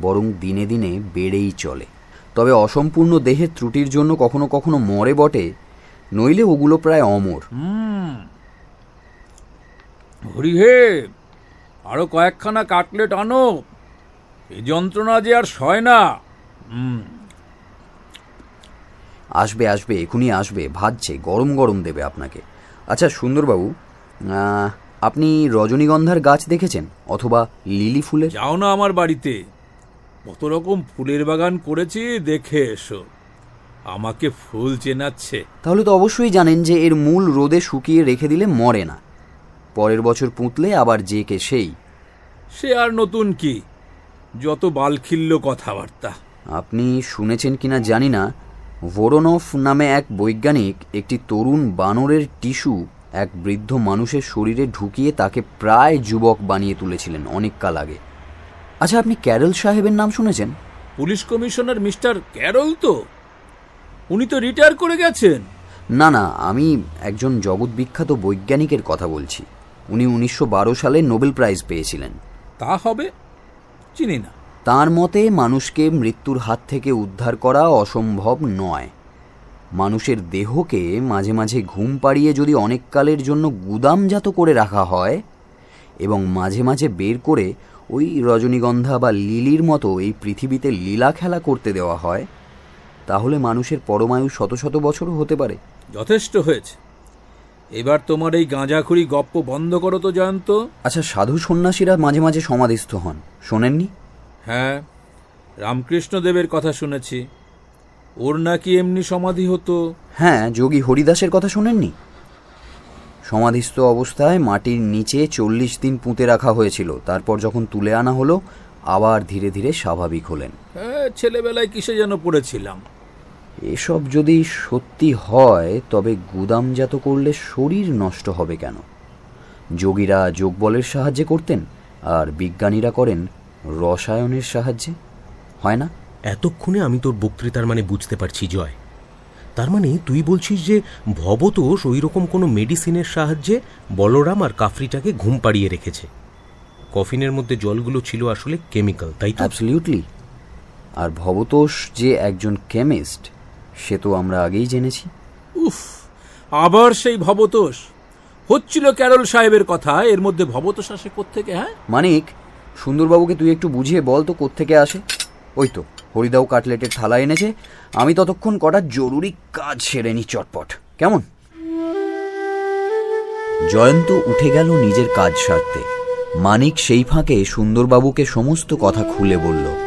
বরং দিনে দিনে বেড়েই চলে। তবে অসম্পূর্ণ দেহের ত্রুটির জন্য কখনো কখনো মরে বটে, নইলে ওগুলো প্রায় অমর। হরি হে আরও কয়েকখানা কাটলেট আনো। এই যন্ত্রণা যে আর সয় না। আসবে আসবে এখনই আসবে ভাজছে গরম গরম দেবে আপনাকে। আচ্ছা সুন্দরবাবু আপনি রজনীগন্ধার গাছ দেখেছেন অথবা লিলি ফুলের? যাও না আমার বাড়িতে। কত রকম ফুলের বাগান করেছি দেখে এসো। আমাকে ফুল চেনাচ্ছে। তাহলে তো অবশ্যই জানেন যে এর মূল রোদে শুকিয়ে রেখে দিলে মরে না। পরের বছর পুঁতলে আবার যে কে সেই। সে আর নতুন কি? যত বালখিল্য কথাবার্তা। আপনি শুনেছেন কিনা জানি না ভোরনফ নামে এক বৈজ্ঞানিক একটি তরুণ বানরের টিস্যু এক বৃদ্ধ মানুষের শরীরে ঢুকিয়ে তাকে প্রায় যুবক বানিয়ে তুলেছিলেন অনেক কাল আগে। আচ্ছা আপনি ক্যারল সাহেবের নাম শুনেছেন? পুলিশ কমিশনার মিস্টার ক্যারল তো? উনি তো রিটায়ার করে গেছেন। না না আমি একজন জগৎ বিখ্যাত বৈজ্ঞানিকের কথা বলছি। উনি উনিশশো বারো সালে নোবেল প্রাইজ পেয়েছিলেন। তা হবে। চিনি না। তার মতে মানুষকে মৃত্যুর হাত থেকে উদ্ধার করা অসম্ভব নয়। মানুষের দেহকে মাঝে মাঝে ঘুম পাড়িয়ে যদি অনেককালের জন্য গুদামজাত করে রাখা হয় এবং মাঝে মাঝে বের করে ওই রজনীগন্ধা বা লিলির মতো এই পৃথিবীতে লীলা খেলা করতে দেওয়া হয় তাহলে মানুষের পরমায়ু শত শত বছরও হতে পারে। যথেষ্ট হয়েছে। এবার তোমার এই গাঁজাখুরি গপ্প বন্ধ করো তো জয়ন্ত আচ্ছা সাধু সন্ন্যাসীরা মাঝে মাঝে সমাধিস্থ হন। শোনেননি? হ্যাঁ রামকৃষ্ণদেবের কথা শুনেছি। ওর নাকি এমনি সমাধি হতো। হ্যাঁ যোগী হরিদাসের কথা শোনেননি? সমাধিস্থ অবস্থায় মাটির নিচে চল্লিশ দিন পুঁতে রাখা হয়েছিল। তারপর যখন তুলে আনা হলো আবার ধীরে ধীরে স্বাভাবিক হলেন। হ্যাঁ ছেলেবেলায় কিসে যেন পড়েছিলাম। এসব যদি সত্যি হয় তবে গুদামজাত করলে শরীর নষ্ট হবে কেন? যোগীরা যোগবলের সাহায্যে করতেন আর বিজ্ঞানীরা করেন রসায়নের সাহায্যে। হয় না? এতক্ষণে আমি তোর বক্তৃতার মানে বুঝতে পারছি জয়। তার মানে তুই বলছিস যে ভবতোষ ওই রকম কোনো মেডিসিনের সাহায্যে বলরাম আর কাফরিটাকে ঘুম পাড়িয়ে রেখেছে। কফিনের মধ্যে জলগুলো ছিল আসলে কেমিক্যাল তাই তো? অ্যাবসলিউটলি আর ভবতোষ যে একজন কেমিস্ট সে তো আমরা আগেই জেনেছি। উফ আবার সেই ভবতোষ। হচ্ছিল ক্যারল সাহেবের কথা এর মধ্যে ভবতোষ আসে কোত্থেকে হ্যাঁ? মানিক সুন্দরবাবুকে তুই একটু বুঝিয়ে বল তো কোত্থেকে আসে। ওই তো হরিদাও কাটলেটের থালা এনেছে। আমি ততক্ষণ কটা জরুরি কাজ সেরে নি চটপট। কেমন? জয়ন্ত উঠে গেল নিজের কাজ সারতে। মানিক সেই ফাঁকে সুন্দরবাবুকে সমস্ত কথা খুলে বলল।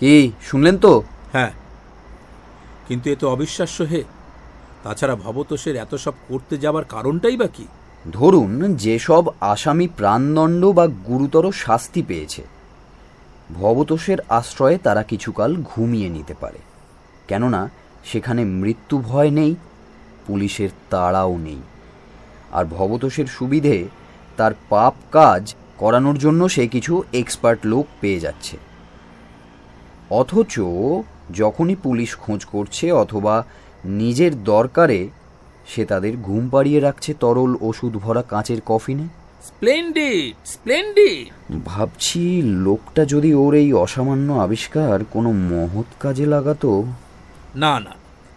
কি শুনলেন তো? হ্যাঁ। কিন্তু এ তো অবিশ্বাস্য হে। তাছাড়া ভবতোষের এত সব করতে যাবার কারণটাই বা কি? ধরুন যেসব আসামি প্রাণদণ্ড বা গুরুতর শাস্তি পেয়েছে। ভবতোষের আশ্রয়ে তারা কিছুকাল ঘুমিয়ে নিতে পারে। কেননা সেখানে মৃত্যু ভয় নেই পুলিশের তাড়াও নেই। আর ভবতোষের সুবিধে তার পাপ কাজ করানোর জন্য সে কিছু এক্সপার্ট লোক পেয়ে যাচ্ছে। অথচ যখনই পুলিশ খোঁজ করছে অথবা নিজের দরকারে সে তাদের ঘুম পাড়িয়ে রাখছে তরল ওষুধ ভরা কাঁচের কফিনে? Splendid splendid. ভাবছি লোকটা যদি ওর এই অসামান্য আবিষ্কার কোনো মহৎ কাজে লাগাতো। না না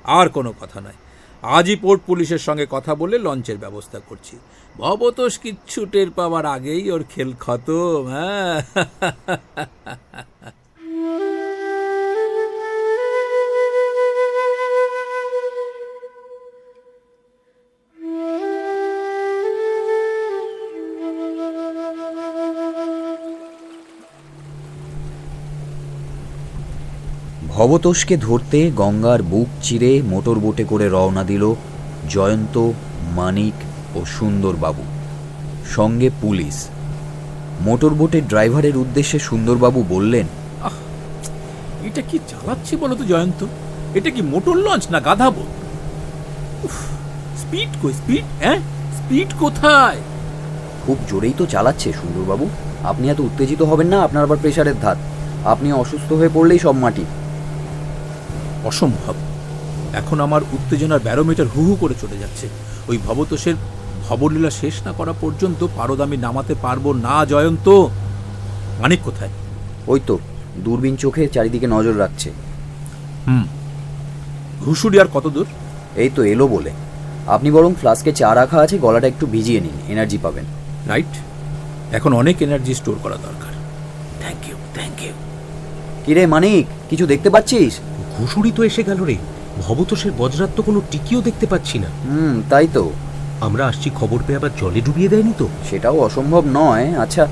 আর কোনো কথা নয়। আজই পোর্ট পুলিশের সঙ্গে কথা বলে লঞ্চের ব্যবস্থা করছি। ভবতোষ কিচ্ছু টের পাওয়ার আগেই ওর খেল খতম হ্যাঁ? <laughs> ভবতোষকে ধরতে গঙ্গার বুক চিরে মোটর বোটে করে রওনা দিল জয়ন্ত মানিক ও সুন্দরবাবু। সঙ্গে পুলিশ। মোটর বোটের ড্রাইভারের উদ্দেশ্যে সুন্দরবাবু বললেন এটা কি চালাচ্ছি বলো তো জয়ন্ত? এটা কি মোটর লঞ্চ না গাধা বোট? স্পিড কই স্পিড হ্যাঁ? স্পিড কোথায়? খুব জোরেই তো চালাচ্ছে সুন্দরবাবু। আপনি এত উত্তেজিত হবেন না আপনার আবার প্রেশারের ধাত। আপনি অসুস্থ হয়ে পড়লেই সব মাটি। অসম্ভব। এখন আমার উত্তেজনার ব্যারোমিটার হু হু করে চলে যাচ্ছে। ওই ভবতোষের ভবলীলা শেষ না করা পর্যন্ত পারদ আমি নামাতে পারব না জয়ন্ত। মানিক কোথায়? ওই তো দূরবীন চোখে চারিদিকে নজর রাখছে। হুম। ঘুষুরি আর কত দূর? এই তো এলো বলে। আপনি বরং ফ্লাস্কে চা রাখা আছে গলাটা একটু ভিজিয়ে নিন এনার্জি পাবেন। রাইট। এখন অনেক এনার্জি স্টোর করা দরকার। Thank you thank you. কিরে মানিক কিছু দেখতে পাচ্ছিস? ঘুষুরি তো এসে গেল রে। ভবতোষের বজ্রাত তো কোনো টিকিও দেখতে পাচ্ছি না। হুম তাই তো। আমরা আসছি খবর পেয়ে আবার জলে ডুবিয়ে দেয়নি তো? সেটাও অসম্ভব নয়। আচ্ছা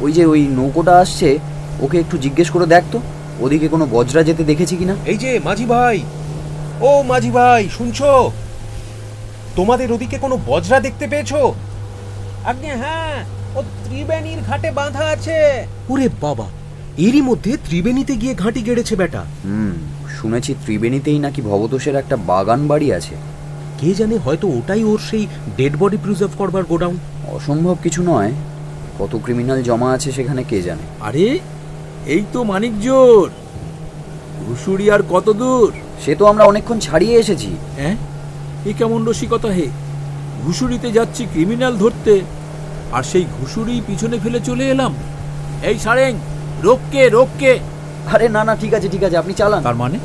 ওই যে ওই নৌকোটা আসছে ওকে একটু জিজ্ঞেস করে দেখ তো। ওদিকে কোনো বজরা যেতে দেখেছি কিনা? এই যে মাঝি ভাই! ও মাঝি ভাই শুনছো? তোমাদের ওদিকে কোনো বজরা দেখতে পেয়েছ? আজ্ঞে হ্যাঁ ও ত্রিবেণীর ঘাটে বাঁধা আছে। ওরে বাবা এরই মধ্যে ত্রিবেণীতে গিয়ে ঘাঁটি গেড়েছে বেটা। হুম। শুনেছি ত্রিবেণীতেই নাকি ভবতোষের একটা বাগান বাড়ি আছে। কে জানে হয়তো ওটাই ওর সেই ডেড বডি প্রিজার্ভ করবার গোডাউন। অসম্ভব কিছু নয়। কত ক্রিমিনাল জমা আছে সেখানে কে জানে? আরে এই তো মানিক জোর ঘুষুরি আর কত দূর? সে তো আমরা অনেকক্ষণ ছাড়িয়ে এসেছি। হ্যাঁ? এ কেমন রসিকতা হে? ঘুষুরিতে যাচ্ছি ক্রিমিনাল ধরতে আর সেই ঘুষুরি পিছনে ফেলে চলে এলাম। এই সারেং রোককে রোককে আরে না না ঠিক আছে ঠিক আছে আপনি চালান। তার মানে?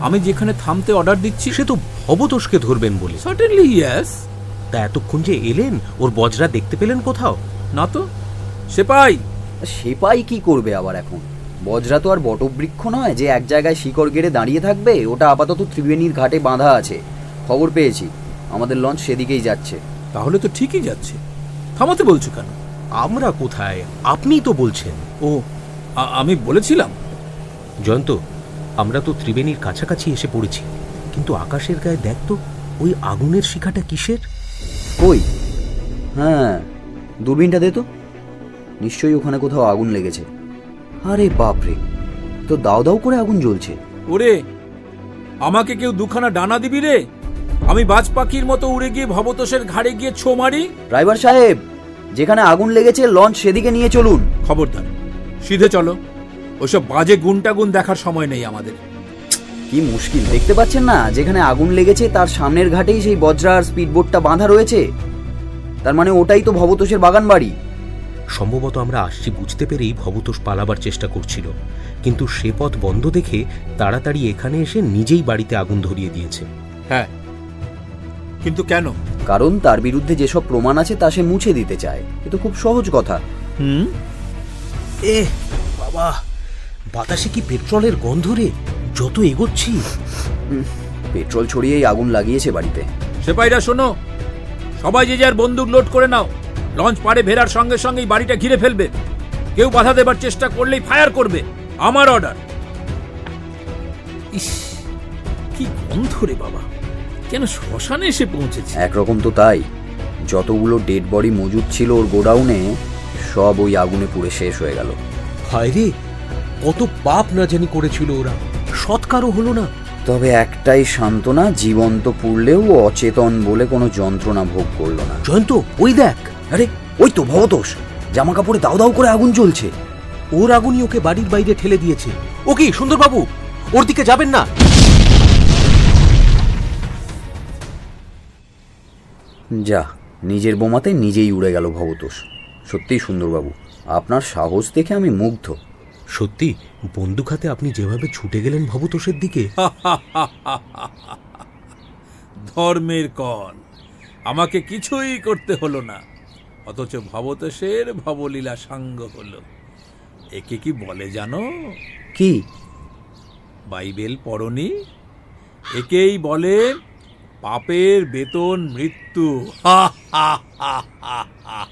আমি যেখানে থামতে অর্ডার দিচ্ছি সে তো ভবতোষকে ধরবেন বলে। সার্টেনলি ইয়েস তা এতক্ষণ যে এলেন ওর বজরা দেখতে পেলেন কোথাও? না তো? সে পাই সেপাই কি করবে আবার এখন? বজরা তো আর বটবৃক্ষ নয় যে এক জায়গায় শিকড় গেড়ে দাঁড়িয়ে থাকবে ওটা আপাতত ত্রিবেণীর ঘাটে বাঁধা আছে। খবর পেয়েছি আমাদের লঞ্চ সেদিকেই যাচ্ছে। তাহলে তো ঠিকই যাচ্ছে। থামাতে বলছো কেন? আমরা কোথায়? আপনিই তো বলছেন। ও আমি বলেছিলাম। জয়ন্ত আমরা তো ত্রিবেণীর কাছাকাছি এসে পড়েছি কিন্তু আকাশের গায়ে দেখ তো ওই আগুনের শিখাটা কিসের? ওই হ্যাঁ দূরবীনটা দে তো। নিশ্চয়ই ওখানে কোথাও আগুন লেগেছে। আরে বাপরে তো দাও দাও করে আগুন জ্বলছে। ওরে আমাকে কেউ দুখানা ডানা দিবি রে? আমি বাজ পাখির মতো উড়ে গিয়ে ভবতোষের ঘাড়ে গিয়ে ছো মারি? ড্রাইভার সাহেব যেখানে আগুন লেগেছে লঞ্চ সেদিকে নিয়ে চলুন। খবরদার। সিধে চলো। ওসব বাজে গুণটাগুণ দেখার সময় নেই আমাদের। কি মুশকিল দেখতে পাচ্ছেন না? যেখানে আগুন লেগেছে তার সামনের ঘাটেই সেই বজ্রা আর স্পিডবোটটা বাঁধা রয়েছে। তার মানে ওটাই তো ভবতোষের বাগান বাড়ি সম্ভবত আমরা আসছি বুঝতে পেরেই ভবতোষ পালাবার চেষ্টা করছিল। কিন্তু সে পথ বন্ধ দেখে তাড়াতাড়ি এখানে এসে নিজেই বাড়িতে আগুন ধরিয়ে দিয়েছে। হ্যাঁ। কিন্তু কেন? কারণ তার বিরুদ্ধে যেসব প্রমাণ আছে তা সে মুছে দিতে চায়। এ তো খুব সহজ কথা। হুম? এ বাবা বাতাসে কি পেট্রোলের গন্ধ রে? যত এগোচ্ছি। পেট্রোল ছড়িয়েই আগুন লাগিয়েছে বাড়িতে। সেপাইরা শোনো। সবাই যে যার বন্দুক লোড করে নাও লঞ্চ পাড়ে ভেরার সঙ্গে সঙ্গেই বাড়িটা ঘিরে ফেলবে। কেউ বাধা দেবার চেষ্টা করলেই ফায়ার করবে। আমার অর্ডার ইস কি গন্ধ রে বাবা। কেন শ্মশানে এসে পৌঁছেছে? একরকম তো তাই। যতগুলো ডেড বডি মজুদ ছিল ওর গোডাউনে সব ওই আগুনে পুড়ে শেষ হয়ে গেল। হায় রে কত পাপ না জানি করেছিল ওরা। সৎকারও হলো না। তবে একটাই সান্ত্বনা জীবন্ত পুড়লেও অচেতন বলে কোনো যন্ত্রণা ভোগ করল না। জয়ন্ত ওই দেখ। আরে ওই তো ভবতোষ। জামা কাপড়ে দাও দাও করে আগুন জ্বলছে। ওর আগুনই ওকে বাড়ির বাইরে ঠেলে দিয়েছে। ও কি সুন্দরবাবু? ওর দিকে যাবেন না? যা নিজের বোমাতে নিজেই উড়ে গেল ভবতোষ। সত্যিই সুন্দরবাবু আপনার সাহস দেখে আমি মুগ্ধ। সত্যি বন্দুক হাতে আপনি যেভাবে ছুটে গেলেন ভবতোষের দিকে। <laughs> ধর্মের কল আমাকে কিছুই করতে হলো না। অথচ ভবতোষের ভবলীলা সাঙ্গ হলো। একে কি বলে জানো? কি? বাইবেল পড়নি? একেই বলে পাপের বেতন মৃত্যু। হা হা হা হা।